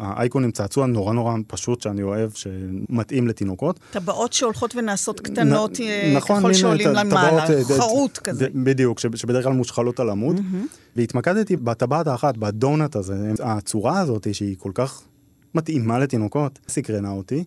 האייקונים צעצוע נורא נורא פשוט שאני אוהב שמתאים לתינוקות. טבעות שהולכות ונעשות קטנות נ, נכון, ככל שעולים למעלה, אה, חרוט כזה. בדיוק, שבדרך כלל מושחלות על עמוד. Mm-hmm. והתמקדתי בטבעת האחת, בדונט הזה. הצורה הזאת שהיא כל כך מתאימה לתינוקות, סקרנה אותי.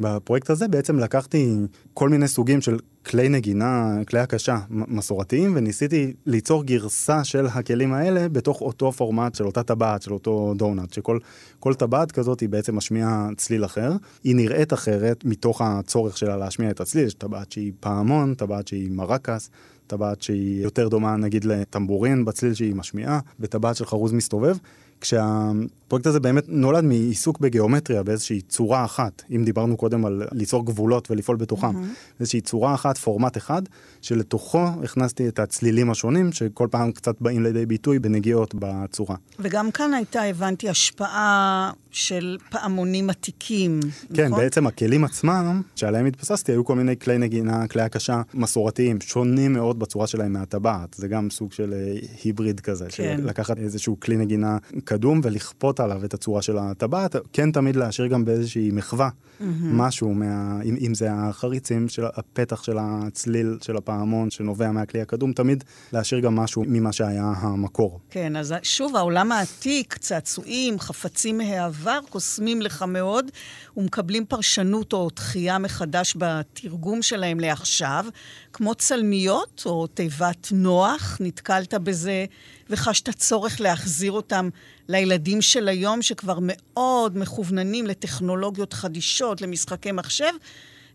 בפרויקט הזה בעצם לקחתי כל מיני סוגים של כלי נגינה, כלי הקשה מסורתיים, וניסיתי ליצור גרסה של הכלים האלה בתוך אותו פורמט של אותה טבעת, של אותו דונלד, שכל טבעת כזאת היא בעצם משמיעה צליל אחר. היא נראית אחרת מתוך הצורך שלה להשמיע את הצליל, יש טבעת שהיא פעמון, טבעת שהיא מרקס, טבעת שהיא יותר דומה נגיד לטמבורין בצליל שהיא משמיעה, וטבעת של חרוז מסתובב. כשהפרויקט הזה באמת נולד מעיסוק בגיאומטריה באיזושהי צורה אחת, אם דיברנו קודם על ליצור גבולות ולפעול בתוכם, mm-hmm. איזושהי צורה אחת, פורמט אחד, שלתוכו הכנסתי את הצלילים השונים, שכל פעם קצת באים לידי ביטוי בנגיעות בצורה. וגם כאן הייתה, הבנתי, השפעה של פעמונים עתיקים, כן, נכון? בעצם הכלים עצמם, שעליהם התבססתי, היו כל מיני כלי נגינה, כלי הקשה מסורתיים, שונים מאוד בצורה שלהם מהטבעת. זה גם סוג של אה, היבריד כזה, כן. של לקחת איזשהו כלי נגינה קדום ולכפות עליו את הצורה של הטבעת, כן תמיד להשאיר גם באיזושהי מחווה mm-hmm. משהו, מה, אם, אם זה החריצים של הפתח של הצליל של הפעמון שנובע מהכלי הקדום, תמיד להשאיר גם משהו ממה שהיה המקור. כן, אז שוב, העולם העתיק, צעצועים, חפצים מהעבר, קוסמים לך מאוד ומקבלים פרשנות או דחייה מחדש בתרגום שלהם לעכשיו, כמו צלמיות או תיבת נוח, נתקלת בזה וחשת צורך להחזיר אותם לילדים של היום, שכבר מאוד מכווננים לטכנולוגיות חדישות, למשחקי מחשב,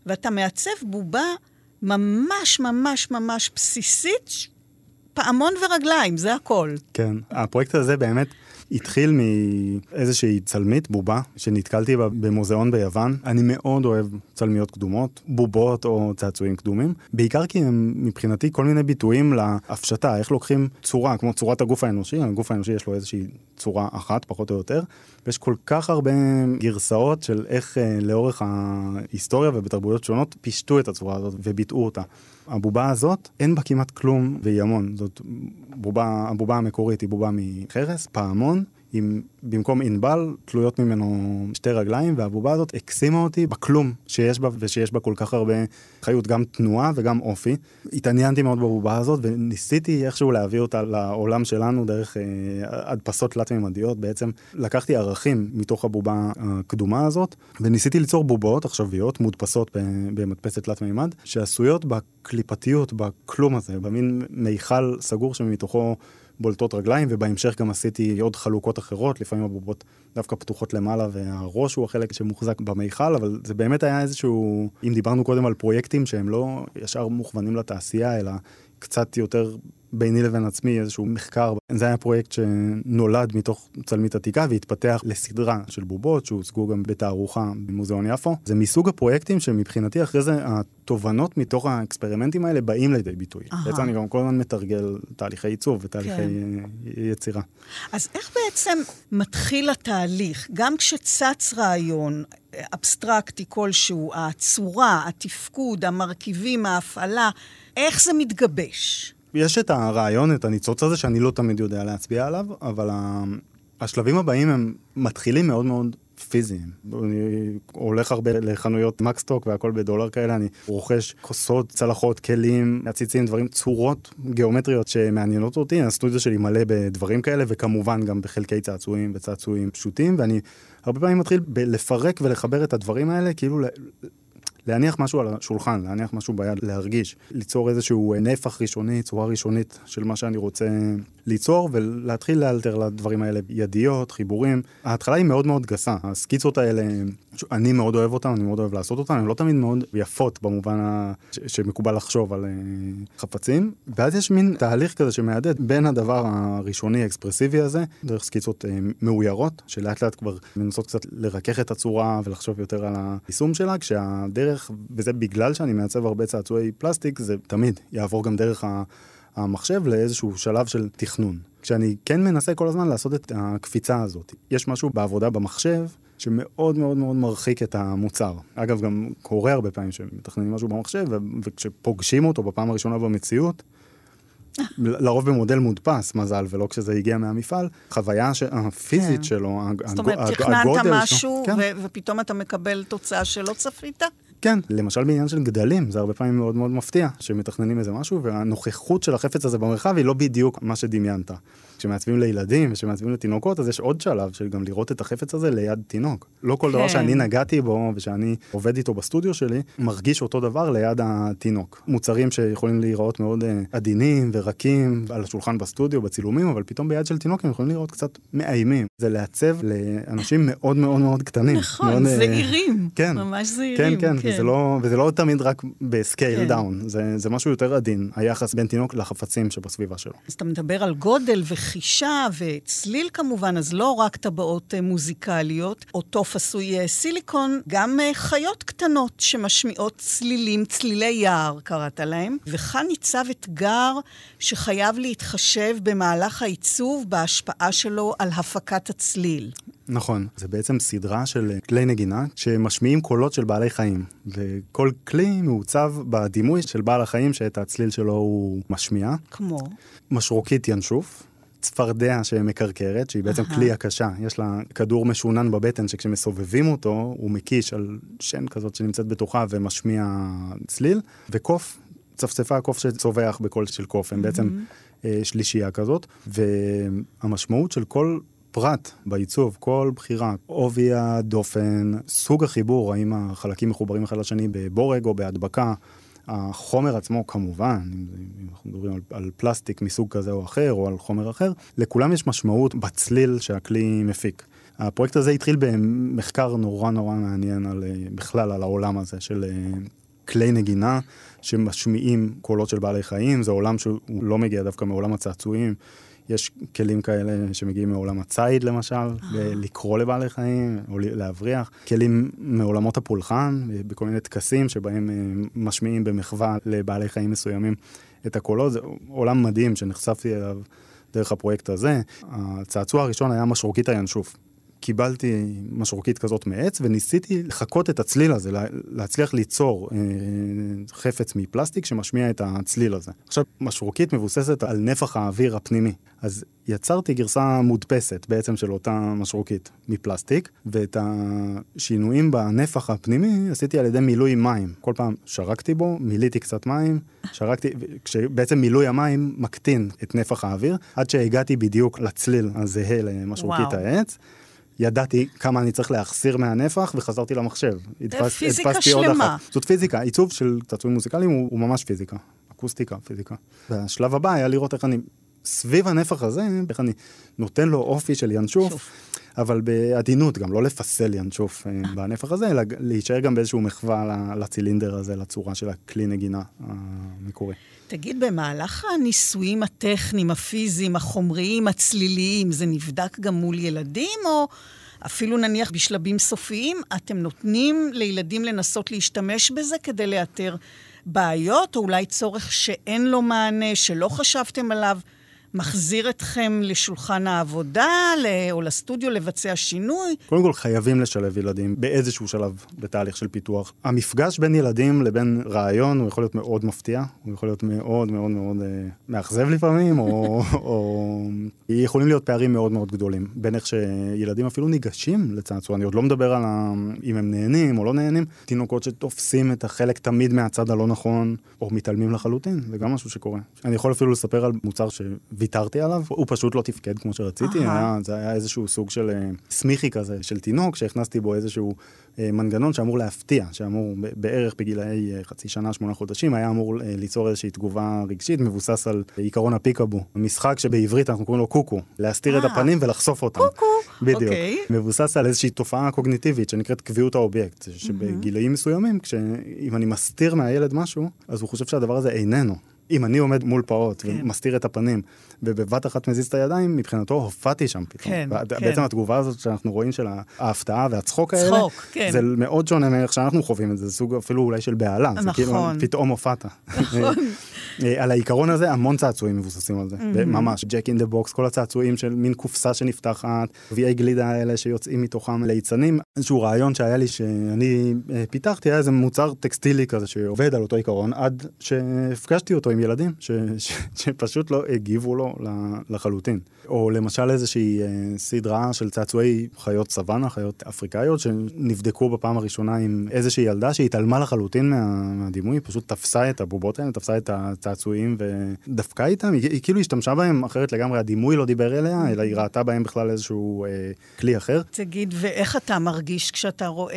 ואתה מעצב בובה ממש ממש ממש בסיסית, פעמון ורגליים, זה הכל. כן, הפרויקט הזה באמת התחיל מאיזושהי צלמית, בובה, שנתקלתי בה במוזיאון ביוון. אני מאוד אוהב צלמיות קדומות, בובות או צעצועים קדומים, בעיקר כי הם מבחינתי כל מיני ביטויים להפשטה, איך לוקחים צורה, כמו צורת הגוף האנושי, הגוף האנושי יש לו איזושהי צורה אחת, פחות או יותר, ויש כל כך הרבה גרסאות של איך אה, לאורך ההיסטוריה ובתרבויות שונות פישטו את הצורה הזאת וביטאו אותה. הבובה הזאת, אין בה כמעט כלום והיא המון. זאת בובה, הבובה המקורית היא בובה מחרס, פעמון, עם במקום ענבל תלויות ממנו שתי רגליים, והבובה הזאת הקסימה אותי בכלום שיש בה, ושיש בה כל כך הרבה חיות, גם תנועה וגם אופי. התעניינתי מאוד בבובה הזאת, וניסיתי איכשהו להביא אותה לעולם שלנו דרך אה, הדפסות תלת-ממדיות. בעצם לקחתי ערכים מתוך הבובה הקדומה הזאת, וניסיתי ליצור בובות עכשוויות מודפסות במדפסת תלת-מימד, שעשויות בקליפתיות, בכלום הזה, במין מיכל סגור שמתוכו... בולטות רגליים, ובהמשך גם עשיתי עוד חלוקות אחרות, לפעמים הבובות דווקא פתוחות למעלה, והראש הוא החלק שמוחזק במיכל, אבל זה באמת היה איזשהו, אם דיברנו קודם על פרויקטים שהם לא ישר מוכוונים לתעשייה, אלא קצת יותר ביני לבין עצמי איזשהו מחקר. זה היה פרויקט שנולד מתוך צלמית עתיקה והתפתח לסדרה של בובות שהוצגו גם בתערוכה במוזיאון יפו. זה מסוג הפרויקטים שמבחינתי אחרי זה התובנות מתוך האקספרימנטים האלה באים לידי ביטוי. Aha. בעצם אני גם כל הזמן מתרגל תהליכי עיצוב ותהליכי כן. יצירה. אז איך בעצם מתחיל התהליך? גם כשצץ רעיון, אבסטרקטי כלשהו, הצורה, התפקוד, המרכיבים, ההפעלה, איך זה מתגבש? יש את הרעיון, את הניצוץ הזה, שאני לא תמיד יודע להצביע עליו, אבל השלבים הבאים הם מתחילים מאוד מאוד פיזיים. אני הולך הרבה לחנויות מקסטוק והכל בדולר כאלה, אני רוכש כוסות, צלחות, כלים, עציצים, דברים, צורות גיאומטריות שמעניינות אותי. הסטודיו שלי מלא בדברים כאלה, וכמובן גם בחלקי צעצועים וצעצועים פשוטים, ואני הרבה פעמים מתחיל לפרק ולחבר את הדברים האלה, כאילו להניח משהו על השולחן, להניח משהו ביד, להרגיש, ליצור איזשהו נפח ראשוני, צורה ראשונית של מה שאני רוצה ליצור, ולהתחיל לאלתר לדברים האלה ידיות, חיבורים. ההתחלה היא מאוד מאוד גסה, הסקיצות האלה, אני מאוד אוהב אותן, אני מאוד אוהב לעשות אותן, הן לא תמיד מאוד יפות במובן. ש... שמקובל לחשוב על uh, חפצים, ואז יש מין תהליך כזה שמהדהד בין הדבר הראשוני האקספרסיבי הזה, דרך סקיצות uh, מאוירות, שלאט לאט כבר מנסות קצת לרכך את הצורה ולחשוב יותר על היישום שלה, כשהדרך, וזה בגלל שאני מעצב הרבה צעצועי פלסטיק, זה תמיד יעבור גם דרך ה... המחשב לאיזשהו שלב של תכנון. כשאני כן מנסה כל הזמן לעשות את הקפיצה הזאת. יש משהו בעבודה במחשב שמאוד מאוד מאוד מרחיק את המוצר. אגב, גם קורה הרבה פעמים שמתכננים משהו במחשב, וכשפוגשים אותו בפעם הראשונה במציאות, לרוב במודל מודפס, מזל, ולא כשזה הגיע מהמפעל, חוויה הפיזית כן. שלו, הגודל שלו. זאת אומרת, תכננת משהו, כן. ופתאום אתה מקבל תוצאה שלא צפית? כן, למשל בעניין של גדלים, זה הרבה פעמים מאוד מאוד מפתיע, שמתכננים איזה משהו, והנוכחות של החפץ הזה במרחב היא לא בדיוק מה שדמיינת. כשמעצבים לילדים וכשמעצבים לתינוקות, אז יש עוד שלב של גם לראות את החפץ הזה ליד תינוק. לא כל כן. דבר שאני נגעתי בו ושאני עובד איתו בסטודיו שלי, מרגיש אותו דבר ליד התינוק. מוצרים שיכולים להיראות מאוד אה, עדינים ורקים על השולחן בסטודיו, בצילומים, אבל פתאום ביד של תינוק הם יכולים להיראות קצת מאיימים. זה לעצב לאנשים מאוד מאוד מאוד קטנים. נכון, מאוד, אה, זעירים. כן. ממש זעירים. כן, כן, כן. וזה, לא, וזה לא תמיד רק ב scale כן. down, זה, זה משהו יותר עדין, היחס בין תינוק לחפצים שבסביבה שלו. אז אתה מדבר על גודל חישה וצליל כמובן, אז לא רק טבעות אה, מוזיקליות. או תוף עשוי אה, סיליקון, גם אה, חיות קטנות שמשמיעות צלילים, צלילי יער קראת להם. וכאן ניצב אתגר שחייב להתחשב במהלך העיצוב בהשפעה שלו על הפקת הצליל. נכון, זה בעצם סדרה של כלי נגינה שמשמיעים קולות של בעלי חיים, וכל כלי מעוצב בדימוי של בעל החיים שאת הצליל שלו הוא משמיע. כמו? משרוקית ינשוף. צפרדע שמקרקרת, שהיא בעצם כלי הקשה. יש לה כדור משונן בבטן שכשמסובבים אותו, הוא מקיש על שן כזאת שנמצאת בתוכה ומשמיע צליל, וקוף, צפצפה קוף שצווח בקול של קוף, הם בעצם אה, שלישייה כזאת, והמשמעות של כל פרט בעיצוב, כל בחירה, עובי הדופן, סוג החיבור, האם החלקים מחוברים אחד לשני בבורג או בהדבקה, החומר עצמו כמובן, אם אנחנו מדברים על, על פלסטיק מסוג כזה או אחר, או על חומר אחר, לכולם יש משמעות בצליל שהכלי מפיק. הפרויקט הזה התחיל במחקר נורא נורא מעניין על, אה, בכלל על העולם הזה של אה, כלי נגינה שמשמיעים קולות של בעלי חיים, זה עולם שהוא לא מגיע דווקא מעולם הצעצועים. יש כלים כאלה שמגיעים מעולם הציד למשל, אה. לקרוא לבעלי חיים או להבריח, כלים מעולמות הפולחן, בכל מיני טקסים שבהם אה, משמיעים במחווה לבעלי חיים מסוימים את הקולות, זה עולם מדהים שנחשפתי אליו דרך הפרויקט הזה. הצעצוע הראשון היה משרוקית הינשוף. קיבלתי משרוקית כזאת מעץ וניסיתי לחקות את הצליל הזה, להצליח ליצור אה, חפץ מפלסטיק שמשמיע את הצליל הזה. עכשיו, משרוקית מבוססת על נפח האוויר הפנימי, אז יצרתי גרסה מודפסת בעצם של אותה משרוקית מפלסטיק, ואת השינויים בנפח הפנימי עשיתי על ידי מילוי מים. כל פעם שרקתי בו, מילאתי קצת מים, שרקתי, כשבעצם מילוי המים מקטין את נפח האוויר, עד שהגעתי בדיוק לצליל הזהה למשרוקית וואו. העץ. ידעתי כמה אני צריך להחסיר מהנפח וחזרתי למחשב. זה פיזיקה שלמה. זאת פיזיקה, עיצוב של צעצועים מוזיקליים הוא, הוא ממש פיזיקה, אקוסטיקה, פיזיקה. והשלב הבא היה לראות איך אני, סביב הנפח הזה, איך אני נותן לו אופי של ינשוף. שוף. אבל בעדינות, גם לא לפסל ינשוף אה, בנפח הזה, אלא להישאר גם באיזשהו מחווה לצילינדר הזה, לצורה של הכלי נגינה המקורי. תגיד, במהלך הניסויים הטכניים, הפיזיים, החומריים, הצליליים, זה נבדק גם מול ילדים, או אפילו נניח בשלבים סופיים, אתם נותנים לילדים לנסות להשתמש בזה כדי לאתר בעיות, או אולי צורך שאין לו מענה, שלא חשבתם עליו? מחזיר אתכם לשולחן העבודה או לסטודיו לבצע שינוי? קודם כל חייבים לשלב ילדים באיזשהו שלב בתהליך של פיתוח. המפגש בין ילדים לבין רעיון הוא יכול להיות מאוד מפתיע, הוא יכול להיות מאוד מאוד מאוד אה, מאכזב לפעמים, או, או יכולים להיות פערים מאוד מאוד גדולים בין איך שילדים אפילו ניגשים לצעצוע. אני עוד לא מדבר על ה... אם הם נהנים או לא נהנים, תינוקות שתופסים את החלק תמיד מהצד הלא נכון, או מתעלמים לחלוטין, זה גם משהו שקורה. אני יכול אפילו לספר על מוצר ש... ויתרתי עליו, הוא פשוט לא תפקד כמו שרציתי, היה, זה היה איזשהו סוג של אה, סמיכי כזה, של תינוק, שהכנסתי בו איזשהו אה, מנגנון שאמור להפתיע, שאמור בערך בגילאי אה, חצי שנה, שמונה חודשים, היה אמור ליצור איזושהי תגובה רגשית, מבוסס על עיקרון הפיקאבו. משחק שבעברית אנחנו קוראים לו קוקו, להסתיר את הפנים ולחשוף אותם. קוקו. בדיוק. Okay. אוקיי. מבוסס על איזושהי תופעה קוגניטיבית שנקראת קביעות האובייקט, שבגילאים מסוימים, אם אני מסתיר מהילד משהו, אז הוא חושב שהדבר הזה איננו. אם אני עומד מול פעוט כן. ומסתיר את הפנים, ובבת אחת מזיז את הידיים, מבחינתו הופעתי שם פתאום. כן, כן. בעצם התגובה הזאת שאנחנו רואים של ההפתעה והצחוק האלה, צחוק, כן. זה מאוד שונה מאיך שאנחנו חווים את זה, זה סוג אפילו אולי של בהלה. נכון. זה כאילו פתאום הופעת. נכון. אה, על העיקרון הזה המון צעצועים מבוססים על זה, mm-hmm. ממש, Jack in the box, כל הצעצועים של מין קופסה שנפתחת, גביעי גלידה האלה שיוצאים מתוכם ליצנים, איזשהו רעיון שהיה לי שאני אה, פיתחתי, היה איזה מוצר טקסטילי כזה שעובד על אותו עיקרון, עד שהפגשתי אותו עם ילדים, ש, ש, שפשוט לא הגיבו לו לחלוטין. או למשל איזושהי אה, סדרה של צעצועי חיות סוואנה, חיות אפריקאיות, שנבדקו בפעם הראשונה עם איזושהי ילדה שהתעלמה לחלוטין מה, מהדימוי, פשוט תפסה את הבובות האלה, תפסה את הצעצועים ודפקה איתם, היא, היא כאילו השתמשה בהם אחרת לגמרי, הדימוי לא דיבר אליה, אלא היא ראתה בהם בכלל איזשהו אה, כלי אחר. תגיד, ואיך אתה מרגיש כשאתה רואה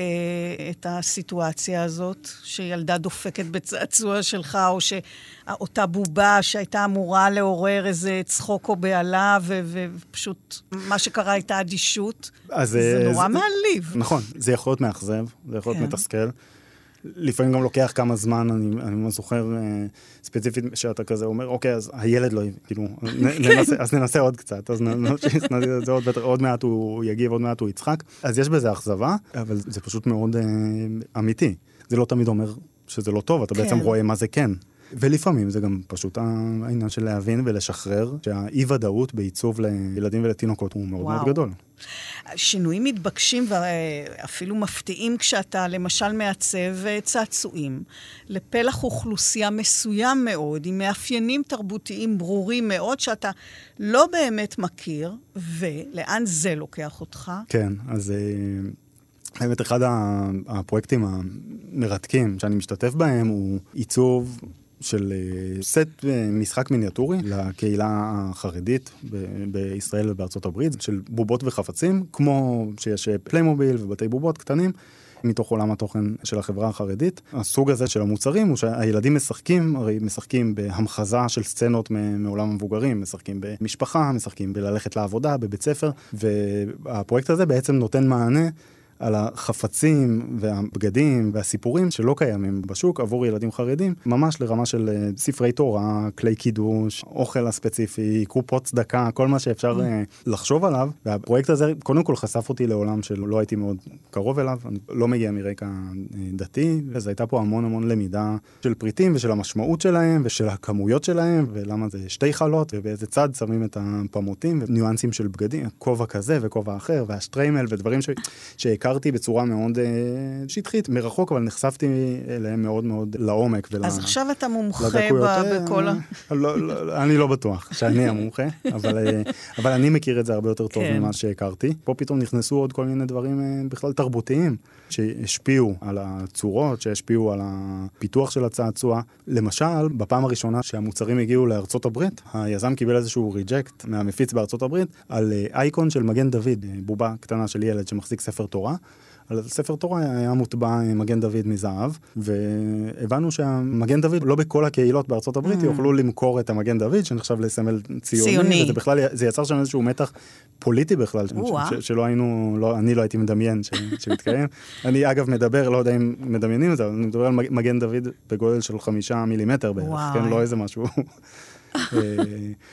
את הסיטואציה הזאת, שילדה דופקת בצעצוע שלך, או שאותה בובה שהייתה אמורה לעורר איזה צחוק או בהלה. ופשוט מה שקרה הייתה אדישות. אז זה אה, נורא זה, מעליב. נכון, זה יכול להיות מאכזב, זה יכול להיות כן. מתסכל. לפעמים גם לוקח כמה זמן, אני, אני זוכר אה, ספציפית שאתה כזה אומר, אוקיי, אז הילד לא, כאילו. ננסה, אז ננסה עוד קצת, אז ננסה זה עוד, עוד מעט הוא יגיב, עוד מעט הוא יצחק. אז יש בזה אכזבה, אבל זה פשוט מאוד אה, אמיתי. זה לא תמיד אומר שזה לא טוב, אתה כן. בעצם רואה מה זה כן. ולפעמים זה גם פשוט העניין של להבין ולשחרר שהאי ודאות בעיצוב לילדים ולתינוקות הוא מאוד וואו. מאוד גדול. שינויים מתבקשים ואפילו מפתיעים כשאתה למשל מעצב אה, צעצועים לפלח אוכלוסייה מסוים מאוד, עם מאפיינים תרבותיים ברורים מאוד, שאתה לא באמת מכיר, ולאן זה לוקח אותך? כן, אז... אה, האמת, אחד הפרויקטים המרתקים שאני משתתף בהם הוא עיצוב של אה, סט אה, משחק מיניאטורי לקהילה החרדית ב- בישראל ובארצות הברית, של בובות וחפצים, כמו שיש פליימוביל ובתי בובות קטנים. מתוך עולם התוכן של החברה החרדית. הסוג הזה של המוצרים הוא שהילדים משחקים, הרי משחקים בהמחזה של סצנות מעולם המבוגרים, משחקים במשפחה, משחקים בללכת לעבודה, בבית ספר, והפרויקט הזה בעצם נותן מענה על החפצים והבגדים והסיפורים שלא קיימים בשוק עבור ילדים חרדים, ממש לרמה של אה, ספרי תורה, כלי קידוש, אוכל הספציפי, קופות צדקה, כל מה שאפשר mm. לחשוב עליו. והפרויקט הזה קודם כל חשף אותי לעולם שלא הייתי מאוד קרוב אליו, אני לא מגיע מרקע אה, דתי, אז הייתה פה המון המון למידה של פריטים ושל המשמעות שלהם ושל הכמויות שלהם, ולמה זה שתי חלות ובאיזה צד שמים את הפמוטים וניואנסים של בגדים, כובע כזה וכובע אחר והשטריימל ודברים ש... הכרתי בצורה מאוד uh, שטחית, מרחוק, אבל נחשפתי אליהם מאוד מאוד לעומק. ול... אז עכשיו אתה מומחה בכל ה... לא, לא, אני לא בטוח שאני המומחה, אבל, אבל אני מכיר את זה הרבה יותר טוב כן. ממה שהכרתי. פה פתאום נכנסו עוד כל מיני דברים בכלל תרבותיים, שהשפיעו על הצורות, שהשפיעו על הפיתוח של הצעצוע. למשל, בפעם הראשונה שהמוצרים הגיעו לארצות הברית, היזם קיבל איזשהו ריג'קט מהמפיץ בארצות הברית על אייקון של מגן דוד, בובה קטנה של ילד שמחזיק ספר תורה. על ספר תורה היה מוטבע מגן דוד מזהב, והבנו שהמגן דוד, לא בכל הקהילות בארצות הברית mm. יוכלו למכור את המגן דוד, שנחשב לסמל ציוני. ציוני. וזה בכלל, זה יצר שם איזשהו מתח פוליטי בכלל, ש, ש, שלא היינו, לא, אני לא הייתי מדמיין ש, שמתקיים. אני אגב מדבר, לא יודע אם מדמיינים את זה, אבל אני מדבר על מגן דוד בגודל של חמישה מילימטר בערך, כן? לא איזה משהו. אה,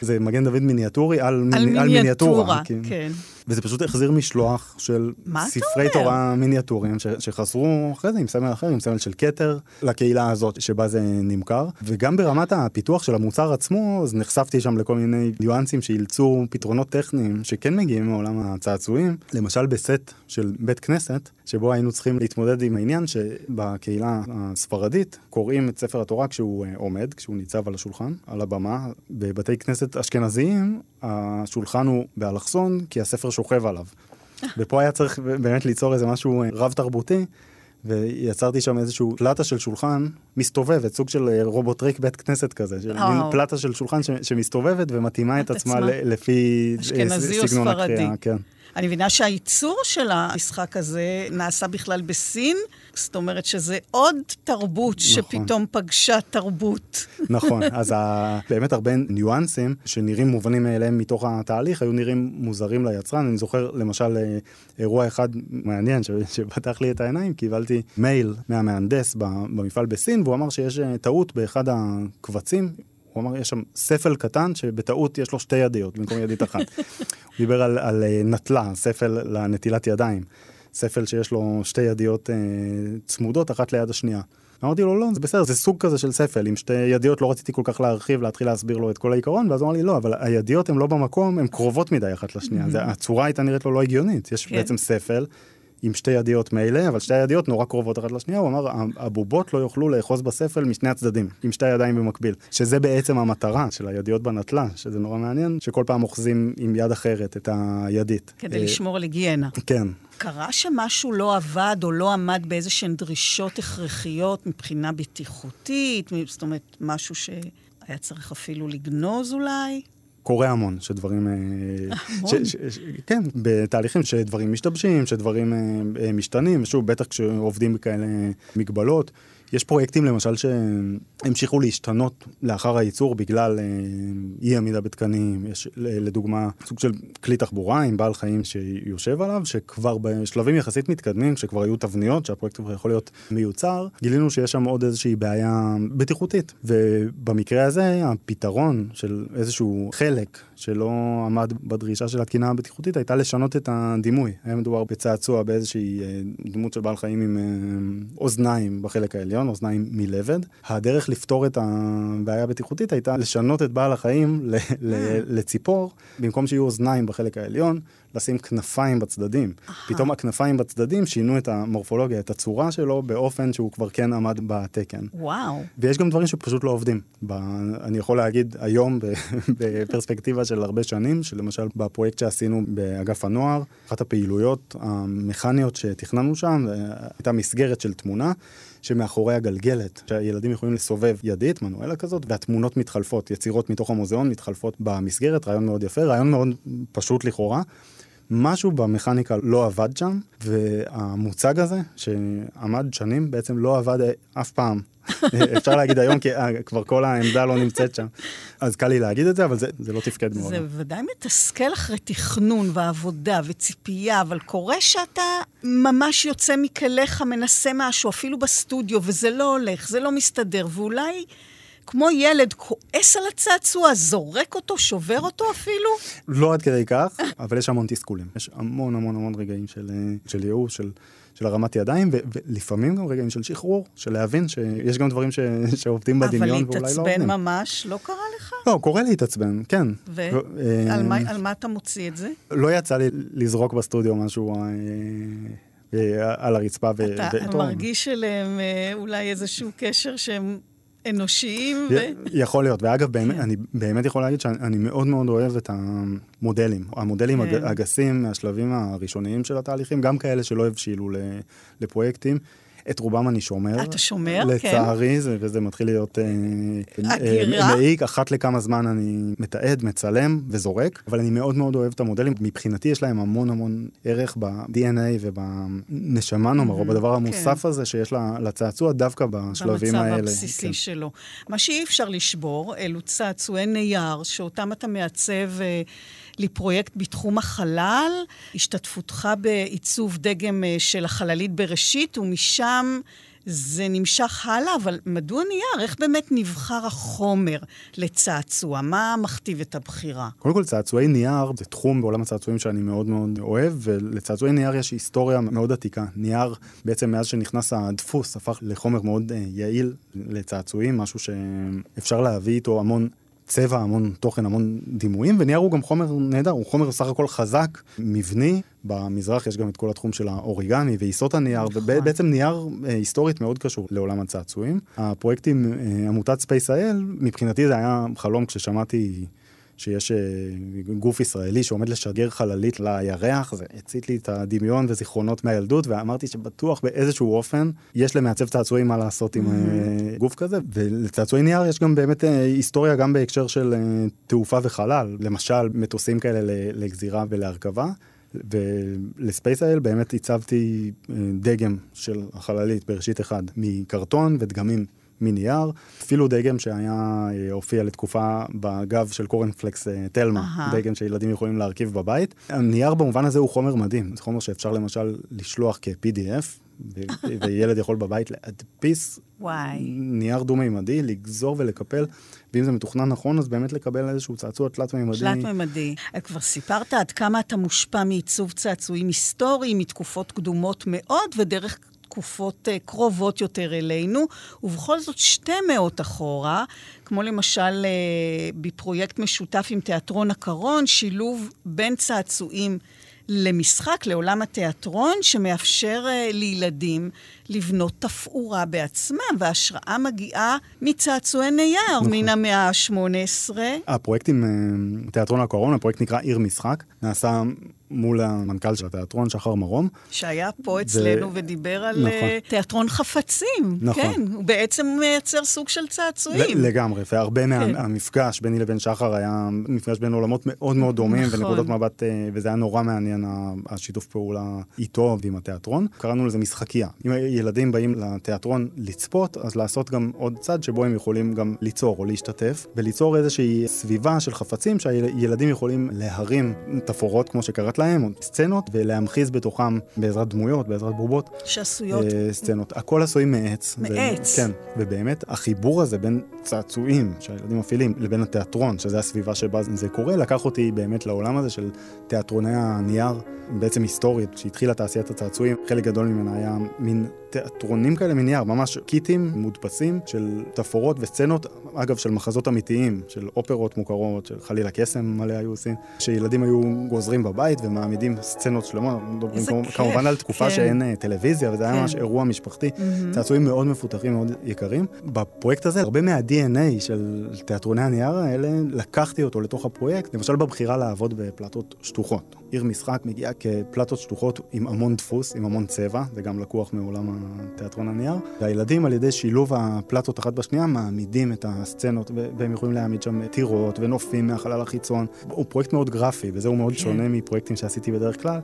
זה מגן דוד מיניאטורי על, על מיניאטורה. מיניאטורה כן. כן. וזה פשוט החזיר משלוח של ספרי תורה מיניאטוריים שחזרו אחרי זה עם סמל אחר, עם סמל של כתר, לקהילה הזאת שבה זה נמכר. וגם ברמת הפיתוח של המוצר עצמו, אז נחשפתי שם לכל מיני ניואנסים שאילצו פתרונות טכניים שכן מגיעים מעולם הצעצועים. למשל בסט של בית כנסת, שבו היינו צריכים להתמודד עם העניין שבקהילה הספרדית קוראים את ספר התורה כשהוא אה, עומד, כשהוא ניצב על השולחן, על הבמה. בבתי כנסת אשכנזיים השולחן הוא באלכסון כי הספר שוכב עליו. ופה היה צריך באמת ליצור איזה משהו רב תרבותי. ויצרתי שם איזשהו פלטה של שולחן מסתובבת, סוג של אה, רובוטריק בית כנסת כזה, של מין פלטה של שולחן ש, שמסתובבת ומתאימה את, את עצמה לפי סגנון הקריאה. כן. אני מבינה שהייצור של המשחק הזה נעשה בכלל בסין, זאת אומרת שזה עוד תרבות נכון. שפתאום פגשה תרבות. נכון, אז ה... באמת הרבה ניואנסים שנראים מובנים מאליהם מתוך התהליך, היו נראים מוזרים ליצרן. אני זוכר למשל אה, אירוע אחד מעניין ש... שפתח לי את העיניים, קיבלתי מייל מהמהנדס במפעל בסין, והוא אמר שיש אה, טעות באחד הקבצים. הוא אמר, יש שם ספל קטן שבטעות יש לו שתי ידיות במקום ידית אחת. הוא דיבר על, על אה, נטלה, ספל לנטילת ידיים. ספל שיש לו שתי ידיות אה, צמודות אחת ליד השנייה. אמרתי לו, לא, זה בסדר, זה סוג כזה של ספל, עם שתי ידיות לא רציתי כל כך להרחיב, להתחיל להסביר לו את כל העיקרון, ואז הוא אמר לי, לא, אבל הידיות הן לא במקום, הן קרובות מדי אחת לשנייה. Mm-hmm. הצורה הייתה נראית לו לא הגיונית. יש כן. בעצם ספל עם שתי ידיות מילא, אבל שתי הידיות נורא קרובות אחת לשנייה, הוא אמר, הבובות לא יוכלו לאחוז בספל משני הצדדים, עם שתי ידיים במקביל. שזה בעצם המטרה של הידיות בנטלה, שזה נורא מעניין, שכל פעם אוחזים עם יד אחרת את הידית. כדי אה, לשמור על היגיינה. כן. קרה שמשהו לא עבד או לא עמד באיזה שהן דרישות הכרחיות מבחינה בטיחותית, זאת אומרת, משהו שהיה צריך אפילו לגנוז אולי? קורה המון שדברים... אה, המון? ש, ש, ש, כן, בתהליכים שדברים משתבשים, שדברים אה, משתנים, ושוב, בטח כשעובדים בכאלה מגבלות. יש פרויקטים למשל שהמשיכו להשתנות לאחר הייצור בגלל אה, אי עמידה בתקנים, יש לדוגמה סוג של כלי תחבורה עם בעל חיים שיושב עליו, שכבר בשלבים יחסית מתקדמים, כשכבר היו תבניות שהפרויקט כבר יכול להיות מיוצר, גילינו שיש שם עוד איזושהי בעיה בטיחותית, ובמקרה הזה הפתרון של איזשהו חלק שלא עמד בדרישה של התקינה הבטיחותית הייתה לשנות את הדימוי. היה מדובר בצעצוע באיזושהי אה, דמות של בעל חיים עם אה, אוזניים בחלק העליון, אוזניים מלבד. הדרך לפתור את הבעיה הבטיחותית הייתה לשנות את בעל החיים לציפור, במקום שיהיו אוזניים בחלק העליון, לשים כנפיים בצדדים. פתאום הכנפיים בצדדים שינו את המורפולוגיה, את הצורה שלו, באופן שהוא כבר כן עמד בתקן. וואו. ויש גם דברים שפשוט לא עובדים. ב... אני יכול להגיד היום, בפרספקטיבה של הרבה שנים, שלמשל בפרויקט שעשינו באגף הנוער, אחת הפעילויות המכניות שתכננו שם, הייתה מסגרת של תמונה. שמאחורי הגלגלת, שהילדים יכולים לסובב ידית, מנואלה כזאת, והתמונות מתחלפות, יצירות מתוך המוזיאון מתחלפות במסגרת, רעיון מאוד יפה, רעיון מאוד פשוט לכאורה. משהו במכניקה לא עבד שם, והמוצג הזה, שעמד שנים, בעצם לא עבד אף פעם. אפשר להגיד היום, כי אה, כבר כל העמדה לא נמצאת שם. אז קל לי להגיד את זה, אבל זה, זה לא תפקד מאוד. זה ודאי מתסכל אחרי תכנון ועבודה וציפייה, אבל קורה שאתה ממש יוצא מכליך, מנסה משהו, אפילו בסטודיו, וזה לא הולך, זה לא מסתדר, ואולי... כמו ילד כועס על הצעצוע, זורק אותו, שובר אותו אפילו? לא עד כדי כך, אבל יש המון תסכולים. יש המון המון המון רגעים של, אה, של ייאוש, של, של הרמת ידיים, ו, ולפעמים גם רגעים של שחרור, של להבין שיש גם דברים ש, שעובדים בדמיון ואולי לא עובדים. אבל להתעצבן ממש לא קרה לך? לא, קורה להתעצבן, כן. ועל אה, מה, מה אתה מוציא את זה? לא יצא לי לזרוק בסטודיו משהו... אה, על הרצפה. אתה מרגיש אליהם אולי איזשהו קשר שהם אנושיים. ו... יכול להיות, ואגב, באמת, כן. אני באמת יכול להגיד שאני מאוד מאוד אוהב את המודלים. המודלים כן. הגסים מהשלבים הראשוניים של התהליכים, גם כאלה שלא הבשילו לפרויקטים. את רובם אני שומר. אתה שומר, לצערי, כן. לצערי, וזה מתחיל להיות... אה, אגירה? אה, מעיק, אחת לכמה זמן אני מתעד, מצלם וזורק, אבל אני מאוד מאוד אוהב את המודלים. מבחינתי יש להם המון המון ערך ב-DNA ובנשמה נאמר, או בדבר כן. המוסף כן. הזה שיש לצעצוע דווקא בשלבים האלה. במצב הבסיסי כן. שלו. מה שאי אפשר לשבור, אלו צעצועי נייר, שאותם אתה מעצב... אה, לפרויקט בתחום החלל, השתתפותך בעיצוב דגם אה, של החללית בראשית, ומשם זה נמשך הלאה, אבל מדוע נייר? איך באמת נבחר החומר לצעצוע? מה מכתיב את הבחירה? קודם כל, צעצועי נייר זה תחום בעולם הצעצועים שאני מאוד מאוד אוהב, ולצעצועי נייר יש היסטוריה מאוד עתיקה. נייר, בעצם מאז שנכנס הדפוס, הפך לחומר מאוד אה, יעיל לצעצועים, משהו שאפשר להביא איתו המון צבע, המון תוכן, המון דימויים, ונייר הוא גם חומר נהדר, הוא חומר סך הכל חזק, מבני. במזרח יש גם את כל התחום של האוריגמי ועיסות הנייר, נכון. ובעצם נייר אה, היסטורית מאוד קשור לעולם הצעצועים. הפרויקט עם אה, עמותת SpaceIL, מבחינתי זה היה חלום כששמעתי שיש אה, גוף ישראלי שעומד לשגר חללית לירח, זה הצית לי את הדמיון וזיכרונות מהילדות, ואמרתי שבטוח באיזשהו אופן יש למעצב צעצועים מה לעשות עם אה-המ. גוף כזה, ולצעצועי נייר יש גם באמת היסטוריה גם בהקשר של תעופה וחלל, למשל מטוסים כאלה לגזירה ולהרכבה. ול-SpaceIL באמת עיצבתי דגם של החללית בראשית אחד מקרטון ודגמים מנייר, אפילו דגם שהיה, אה, הופיע לתקופה בגב של קורנפלקס אה, תלמה, אה-הא. דגם שילדים יכולים להרכיב בבית. הנייר במובן הזה הוא חומר מדהים, זה חומר שאפשר למשל לשלוח כ-PDF, וילד יכול בבית להדפיס וואי. נייר דו-מימדי, לגזור ולקפל, ואם זה מתוכנן נכון, אז באמת לקבל איזשהו צעצוע תלת-מימדי. תלת-מימדי. כבר סיפרת עד כמה אתה מושפע מעיצוב צעצועים היסטוריים, מתקופות קדומות מאוד, ודרך תקופות uh, קרובות יותר אלינו, ובכל זאת שתי מאות אחורה, כמו למשל uh, בפרויקט משותף עם תיאטרון הקרון, שילוב בין צעצועים למשחק, לעולם התיאטרון, שמאפשר uh, לילדים לבנות תפאורה בעצמם, וההשראה מגיעה מצעצועי נייר נכון. מן המאה ה-18. הפרויקט עם uh, תיאטרון הקורונה, הפרויקט נקרא עיר משחק, נעשה מול המנכ"ל של התיאטרון, שחר מרום. שהיה פה אצלנו ו... ודיבר על נכון. uh, תיאטרון חפצים. נכון. כן, הוא בעצם מייצר סוג של צעצועים. לגמרי, והרבה כן. מהמפגש ביני לבין שחר היה מפגש בין עולמות מאוד מאוד דומים, נכון. ונקודות מבט, uh, וזה היה נורא מעניין, השיתוף פעולה איתו ועם התיאטרון. קראנו לזה משחקייה. אם ילדים באים לתיאטרון לצפות, אז לעשות גם עוד צד שבו הם יכולים גם ליצור או להשתתף, וליצור איזושהי סביבה של חפצים שהילדים יכולים להרים תפאורות, כמו שקראת להם, או סצנות, ולהמחיז בתוכם בעזרת דמויות, בעזרת בובות. שעשויות. אה, סצנות. הכל עשויים מעץ. מעץ. ו- כן, ובאמת החיבור הזה בין צעצועים שהילדים מפעילים לבין התיאטרון, שזה הסביבה שבה זה קורה, לקח אותי באמת לעולם הזה של תיאטרוני הנייר, בעצם היסטורית, שהתחילה תעשיית הצעצועים, חלק גדול ממנה היה מין תיאטרונים כאלה מנייר, ממש קיטים מודפסים של תפאורות וסצנות, אגב, של מחזות אמיתיים, של אופרות מוכרות, של חלילה קסם מלא היו עושים, שילדים היו גוזרים בבית ומעמידים סצנות שלמות, איזה כמו, כיף. כמובן על תקופה כן. שאין uh, טלוויזיה, וזה כן. היה ממש אירוע משפחתי, mm-hmm. צעצועים מאוד מפותחים, מאוד יקרים. בפרויקט הזה, הרבה מה-DNA של תיאטרוני הנייר האלה, לקחתי אותו לתוך הפרויקט, למשל בבחירה לעבוד בפלטות שטוחות. עיר משחק מגיעה כפלטות שטוחות עם המון דפוס, עם המון צבע, זה גם לקוח מעולם תיאטרון הנייר, והילדים על ידי שילוב הפלטות אחת בשנייה מעמידים את הסצנות, והם יכולים להעמיד שם טירות ונופים מהחלל החיצון. הוא פרויקט מאוד גרפי, וזה הוא מאוד כן. שונה מפרויקטים שעשיתי בדרך כלל.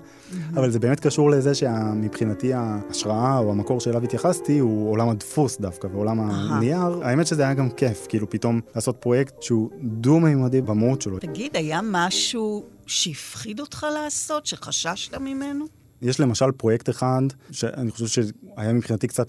אבל זה באמת קשור לזה שמבחינתי ההשראה או המקור שאליו התייחסתי הוא עולם הדפוס דווקא, ועולם הנייר. האמת שזה היה גם כיף, כאילו פתאום לעשות פרויקט שהוא דו-מימדי במהות שלו. תגיד, היה משהו שהפחיד אותך לעשות, שחששת ממנו? יש למשל פרויקט אחד, שאני חושב שהיה מבחינתי קצת